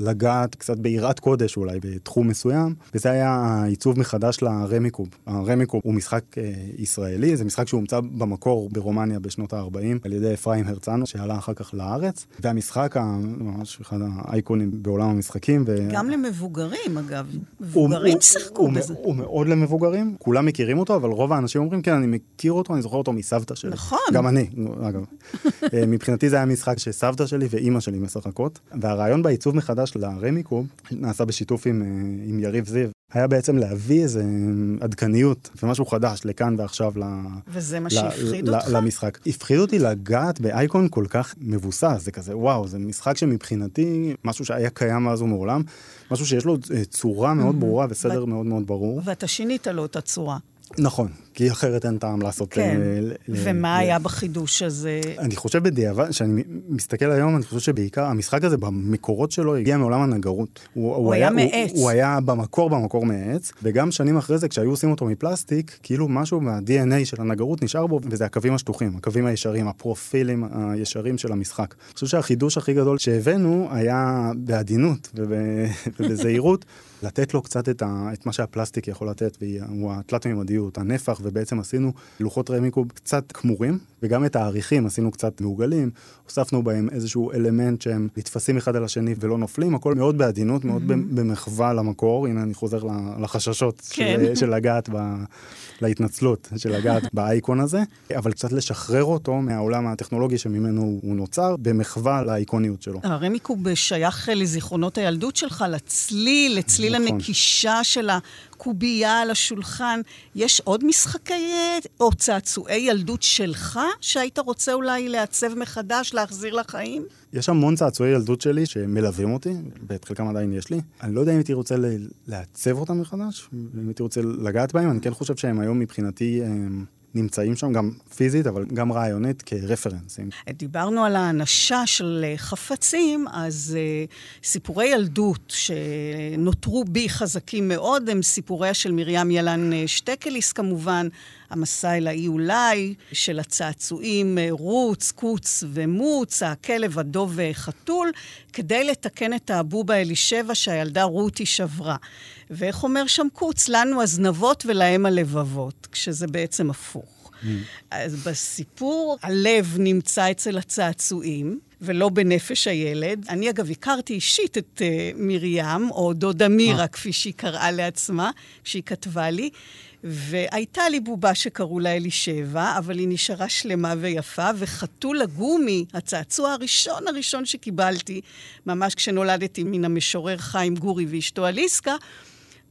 לגעת קצת ביראת קודש אולי בתחום מסוים, וזה היה העיצוב מחדש לרמיקוב. הרמיקוב הוא משחק אה, ישראלי, זה משחק שהומצא במקור ברומניה בשנות ה-40 על ידי אפרים הרצנו, שעלה אחר כך לארץ, והמשחק ממש אחד האייקונים בעולם המשחקים. ו... גם למבוגרים אגב, מבוגרים שיחקו בזה. הוא, הוא מאוד למבוגרים, כולם מכירים אותו, אבל רוב האנשים אומרים, כן, אני מכיר אותו, אני זוכר אותו מסבתא שלי. נכון. גם אני, אגב. אה, מבחינתי זה היה משחק שסבתא שלי ואימא שלי משחקות, והרעיון בעיצוב מחדש של הרמיקו נעשה בשיתוף עם, אה, עם יריב זיו. היה בעצם להביא איזה עדכניות ומשהו חדש לכאן ועכשיו ל... וזה מה שהפחיד אותך? למשחק. הפחיד אותי לגעת באייקון כל כך מבוסס, זה כזה וואו, זה משחק שמבחינתי, משהו שהיה קיים מאז ומעולם, משהו שיש לו אה, צורה מאוד ברורה וסדר מאוד מאוד ברור. ואתה שינית לו את הצורה. נכון, כי אחרת אין טעם לעשות... כן, ל- ומה ל- היה בחידוש הזה? אני חושב בדיעבד, כשאני מסתכל היום, אני חושב שבעיקר המשחק הזה במקורות שלו הגיע מעולם הנגרות. הוא, הוא, הוא היה, היה מעץ. הוא, הוא היה במקור, במקור מעץ, וגם שנים אחרי זה, כשהיו עושים אותו מפלסטיק, כאילו משהו מה-DNA של הנגרות נשאר בו, וזה הקווים השטוחים, הקווים הישרים, הפרופילים הישרים של המשחק. אני חושב שהחידוש הכי גדול שהבאנו היה בעדינות ובזהירות. לתת לו קצת את, ה, את מה שהפלסטיק יכול לתת, והוא התלת-ממדיות, הנפח, ובעצם עשינו לוחות רמיקוב קצת כמורים, וגם את העריכים עשינו קצת מעוגלים, הוספנו בהם איזשהו אלמנט שהם נתפסים אחד על השני ולא נופלים, הכל מאוד בעדינות, מאוד. במחווה למקור, הנה אני חוזר לחששות כן. של, של לגעת ב... להתנצלות של לגעת באייקון הזה, אבל קצת לשחרר אותו מהעולם הטכנולוגי שממנו הוא נוצר, במחווה לאיקוניות שלו. הרמיקוב שייך לזיכרונות הילדות שלך, לצליל, לצליל נכון. הנקישה של קובייה על השולחן. יש עוד משחקי אה, או צעצועי ילדות שלך, שהיית רוצה אולי לעצב מחדש, להחזיר לחיים? יש המון צעצועי ילדות שלי שמלווים אותי, ואת חלקם עדיין יש לי. אני לא יודע אם הייתי רוצה לעצב אותם מחדש, אם הייתי רוצה לגעת בהם, אני כן חושב שהם היום מבחינתי... הם... נמצאים שם גם פיזית, אבל גם רעיונית כרפרנסים. דיברנו על האנשה של אה, חפצים, אז uh, סיפורי ילדות שנותרו בי חזקים מאוד, הם סיפוריה של מרים ילן אה, שטקליס כמובן, המסע אל האי אולי, של הצעצועים רוץ, קוץ ומוץ, הכלב, הדוב וחתול, כדי לתקן את האבובה אלישבע שהילדה רותי שברה. ואיך אומר שם קוץ? לנו הזנבות ולהם הלבבות, כשזה בעצם הפוך. Mm. אז בסיפור, הלב נמצא אצל הצעצועים. ולא בנפש הילד. אני אגב הכרתי אישית את uh, מרים, או דודה מירה, כפי שהיא קראה לעצמה, כשהיא כתבה לי, והייתה לי בובה שקראו לה אלישבע, אבל היא נשארה שלמה ויפה, וחתול הגומי, הצעצוע הראשון הראשון שקיבלתי, ממש כשנולדתי מן המשורר חיים גורי ואשתו אליסקה,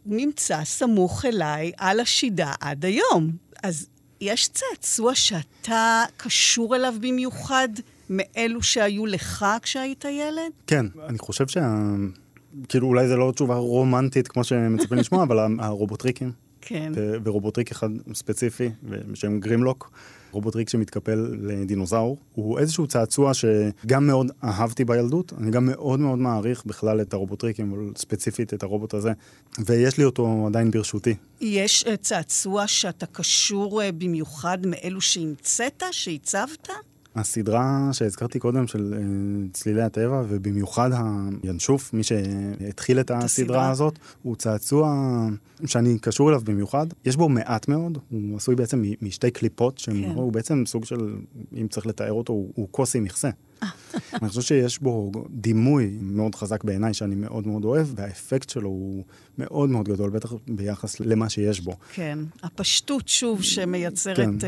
נמצא סמוך אליי על השידה עד היום. אז יש צעצוע שאתה קשור אליו במיוחד מאלו שהיו לך כשהיית ילד? כן, אני חושב שה... כאילו אולי זו לא תשובה רומנטית כמו שמצפים לשמוע, אבל הרובוטריקים. כן. ורובוטריק אחד ספציפי, בשם גרימלוק. רובוטריק שמתקפל לדינוזאור. הוא איזשהו צעצוע שגם מאוד אהבתי בילדות, אני גם מאוד מאוד מעריך בכלל את הרובוטריקים, אבל ספציפית את הרובוט הזה, ויש לי אותו עדיין ברשותי. יש אה, צעצוע שאתה קשור אה, במיוחד מאלו שהמצאת, שהצבת? הסדרה שהזכרתי קודם של uh, צלילי הטבע, ובמיוחד הינשוף, מי שהתחיל את הסדרה הסדרה. הזאת, הוא צעצוע שאני קשור אליו במיוחד. יש בו מעט מאוד, הוא עשוי בעצם משתי קליפות, שהוא כן. בעצם סוג של, אם צריך לתאר אותו, הוא, הוא כוס עם מכסה. אני חושב שיש בו דימוי מאוד חזק בעיניי, שאני מאוד מאוד אוהב, והאפקט שלו הוא מאוד מאוד גדול, בטח ביחס למה שיש בו. כן, הפשטות שוב שמייצרת כן. uh,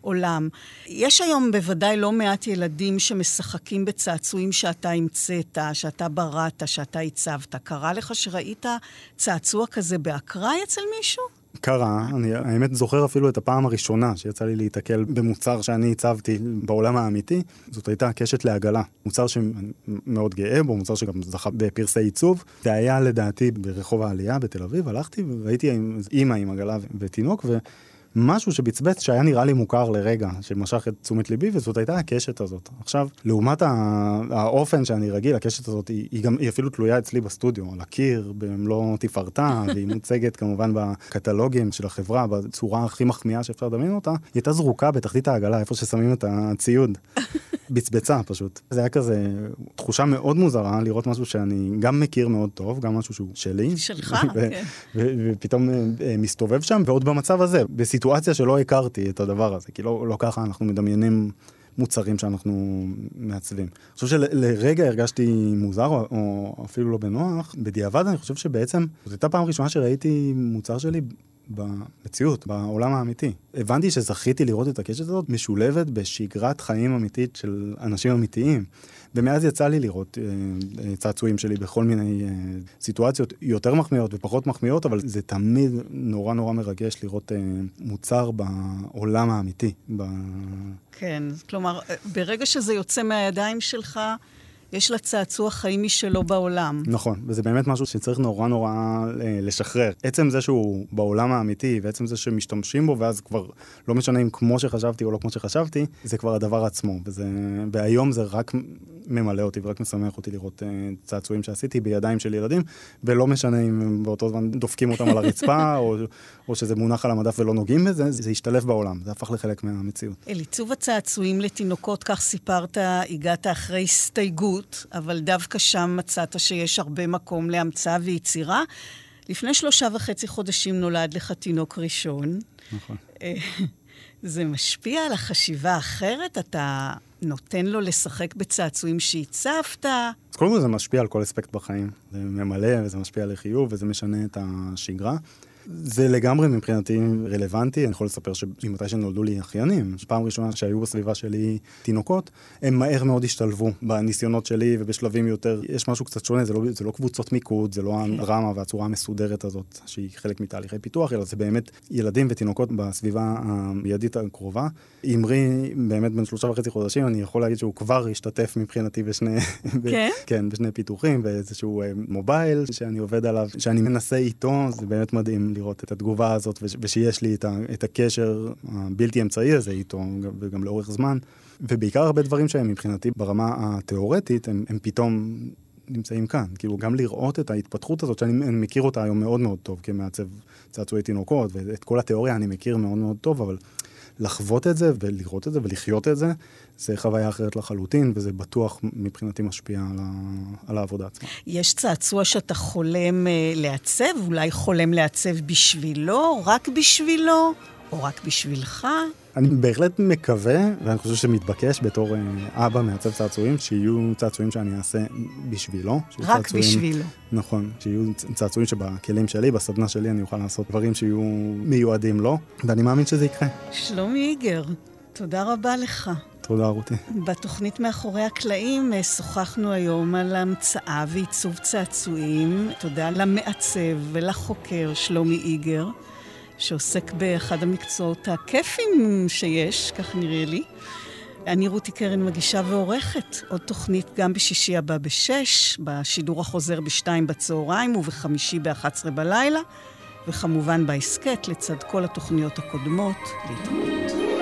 עולם. יש היום בוודאי לא מעט ילדים שמשחקים בצעצועים שאתה המצאת, שאתה בראת, שאתה הצבת. קרה לך שראית צעצוע כזה באקראי אצל מישהו? קרה, אני האמת זוכר אפילו את הפעם הראשונה שיצא לי להיתקל במוצר שאני הצבתי בעולם האמיתי, זאת הייתה קשת לעגלה. מוצר שאני מאוד גאה בו, מוצר שגם זכה בפרסי עיצוב, זה היה לדעתי ברחוב העלייה בתל אביב, הלכתי וראיתי אימא עם עגלה ותינוק, ו... משהו שבצבץ שהיה נראה לי מוכר לרגע, שמשך את תשומת ליבי, וזאת הייתה הקשת הזאת. עכשיו, לעומת האופן שאני רגיל, הקשת הזאת היא, היא גם, היא אפילו תלויה אצלי בסטודיו, על הקיר, במלוא תפארתה, והיא מוצגת כמובן בקטלוגים של החברה, בצורה הכי מחמיאה שאפשר לדמיין אותה, היא הייתה זרוקה בתחתית העגלה, איפה ששמים את הציוד. בצבצה פשוט. זה היה כזה תחושה מאוד מוזרה לראות משהו שאני גם מכיר מאוד טוב, גם משהו שהוא שלי. שלך, כן. ופתאום אה, מסתובב שם, ועוד במצב הזה, בסיטואציה שלא הכרתי את הדבר הזה, כי לא, לא ככה אנחנו מדמיינים מוצרים שאנחנו מעצבים. אני חושב שלרגע הרגשתי מוזר, או, או אפילו לא בנוח. בדיעבד אני חושב שבעצם, זאת הייתה פעם ראשונה שראיתי מוצר שלי במציאות, בעולם האמיתי. הבנתי שזכיתי לראות את הקשת הזאת משולבת בשגרת חיים אמיתית של אנשים אמיתיים. ומאז יצא לי לראות אה, אה, צעצועים שלי בכל מיני אה, סיטואציות יותר מחמיאות ופחות מחמיאות, אבל זה תמיד נורא נורא מרגש לראות מוצר בעולם האמיתי. ב... כן, כלומר, ברגע שזה יוצא מהידיים שלך, יש לה צעצוע חיים משלו בעולם. נכון, וזה באמת משהו שצריך נורא נורא אה, לשחרר. עצם זה שהוא בעולם האמיתי, ועצם זה שמשתמשים בו, ואז כבר לא משנה אם כמו שחשבתי או לא כמו שחשבתי, זה כבר הדבר עצמו. וזה, והיום זה רק ממלא אותי ורק משמח אותי לראות uh, צעצועים שעשיתי בידיים של ילדים, ולא משנה אם באותו זמן דופקים אותם על הרצפה, או, או שזה מונח על המדף ולא נוגעים בזה, זה השתלב בעולם, זה הפך לחלק מהמציאות. אל עיצוב הצעצועים לתינוקות, כך סיפרת, הגעת אחרי הסתייגות, אבל דווקא שם מצאת שיש הרבה מקום להמצאה ויצירה. לפני שלושה וחצי חודשים נולד לך תינוק ראשון. נכון. אה, זה משפיע על החשיבה האחרת? אתה נותן לו לשחק בצעצועים שהצבת? אז קודם כל זה משפיע על כל אספקט בחיים. זה ממלא וזה משפיע לחיוב וזה משנה את השגרה. זה לגמרי מבחינתי רלוונטי, אני יכול לספר שמתי שנולדו לי אחיינים, פעם ראשונה שהיו בסביבה שלי תינוקות, הם מהר מאוד השתלבו בניסיונות שלי ובשלבים יותר, יש משהו קצת שונה, זה לא, זה לא קבוצות מיקוד, זה לא כן. הדרמה והצורה המסודרת הזאת, שהיא חלק מתהליכי פיתוח, אלא זה באמת ילדים ותינוקות בסביבה המיידית הקרובה. אמרי, באמת בן שלושה וחצי חודשים, אני יכול להגיד שהוא כבר השתתף מבחינתי בשני, כן? כן, בשני פיתוחים, באיזשהו אה, מובייל שאני עובד עליו, שאני מנסה איתו, זה באמת מדהים לראות את התגובה הזאת, ושיש לי את, הקשר הבלתי אמצעי הזה איתו, וגם לאורך זמן. ובעיקר הרבה דברים שהם מבחינתי ברמה התיאורטית, הם, הם פתאום נמצאים כאן. כאילו, גם לראות את ההתפתחות הזאת, שאני מכיר אותה היום מאוד מאוד טוב כמעצב צעצועי תינוקות, ואת כל התיאוריה אני מכיר מאוד מאוד טוב, אבל לחוות את זה ולראות את זה ולחיות את זה, זה חוויה אחרת לחלוטין, וזה בטוח מבחינתי משפיע על, ה... על העבודה עצמה. יש צעצוע שאתה חולם uh, לעצב? אולי חולם לעצב בשבילו? רק בשבילו? או רק בשבילך? אני בהחלט מקווה, ואני חושב שמתבקש בתור אה, אבא מעצב צעצועים, שיהיו צעצועים שאני אעשה בשבילו. רק צעצועים, בשבילו. נכון, שיהיו צעצועים שבכלים שלי, בסדנה שלי, אני אוכל לעשות דברים שיהיו מיועדים לו, ואני מאמין שזה יקרה. שלומי איגר, תודה רבה לך. תודה, רותי. בתוכנית מאחורי הקלעים אה, שוחחנו היום על המצאה ועיצוב צעצועים. תודה למעצב ולחוקר שלומי איגר. שעוסק באחד המקצועות הכיפים שיש, כך נראה לי. אני רותי קרן מגישה ועורכת עוד תוכנית גם בשישי הבא בשש, בשידור החוזר בשתיים בצהריים ובחמישי באחת עשרה בלילה, וכמובן בהסכת לצד כל התוכניות הקודמות. להתראות.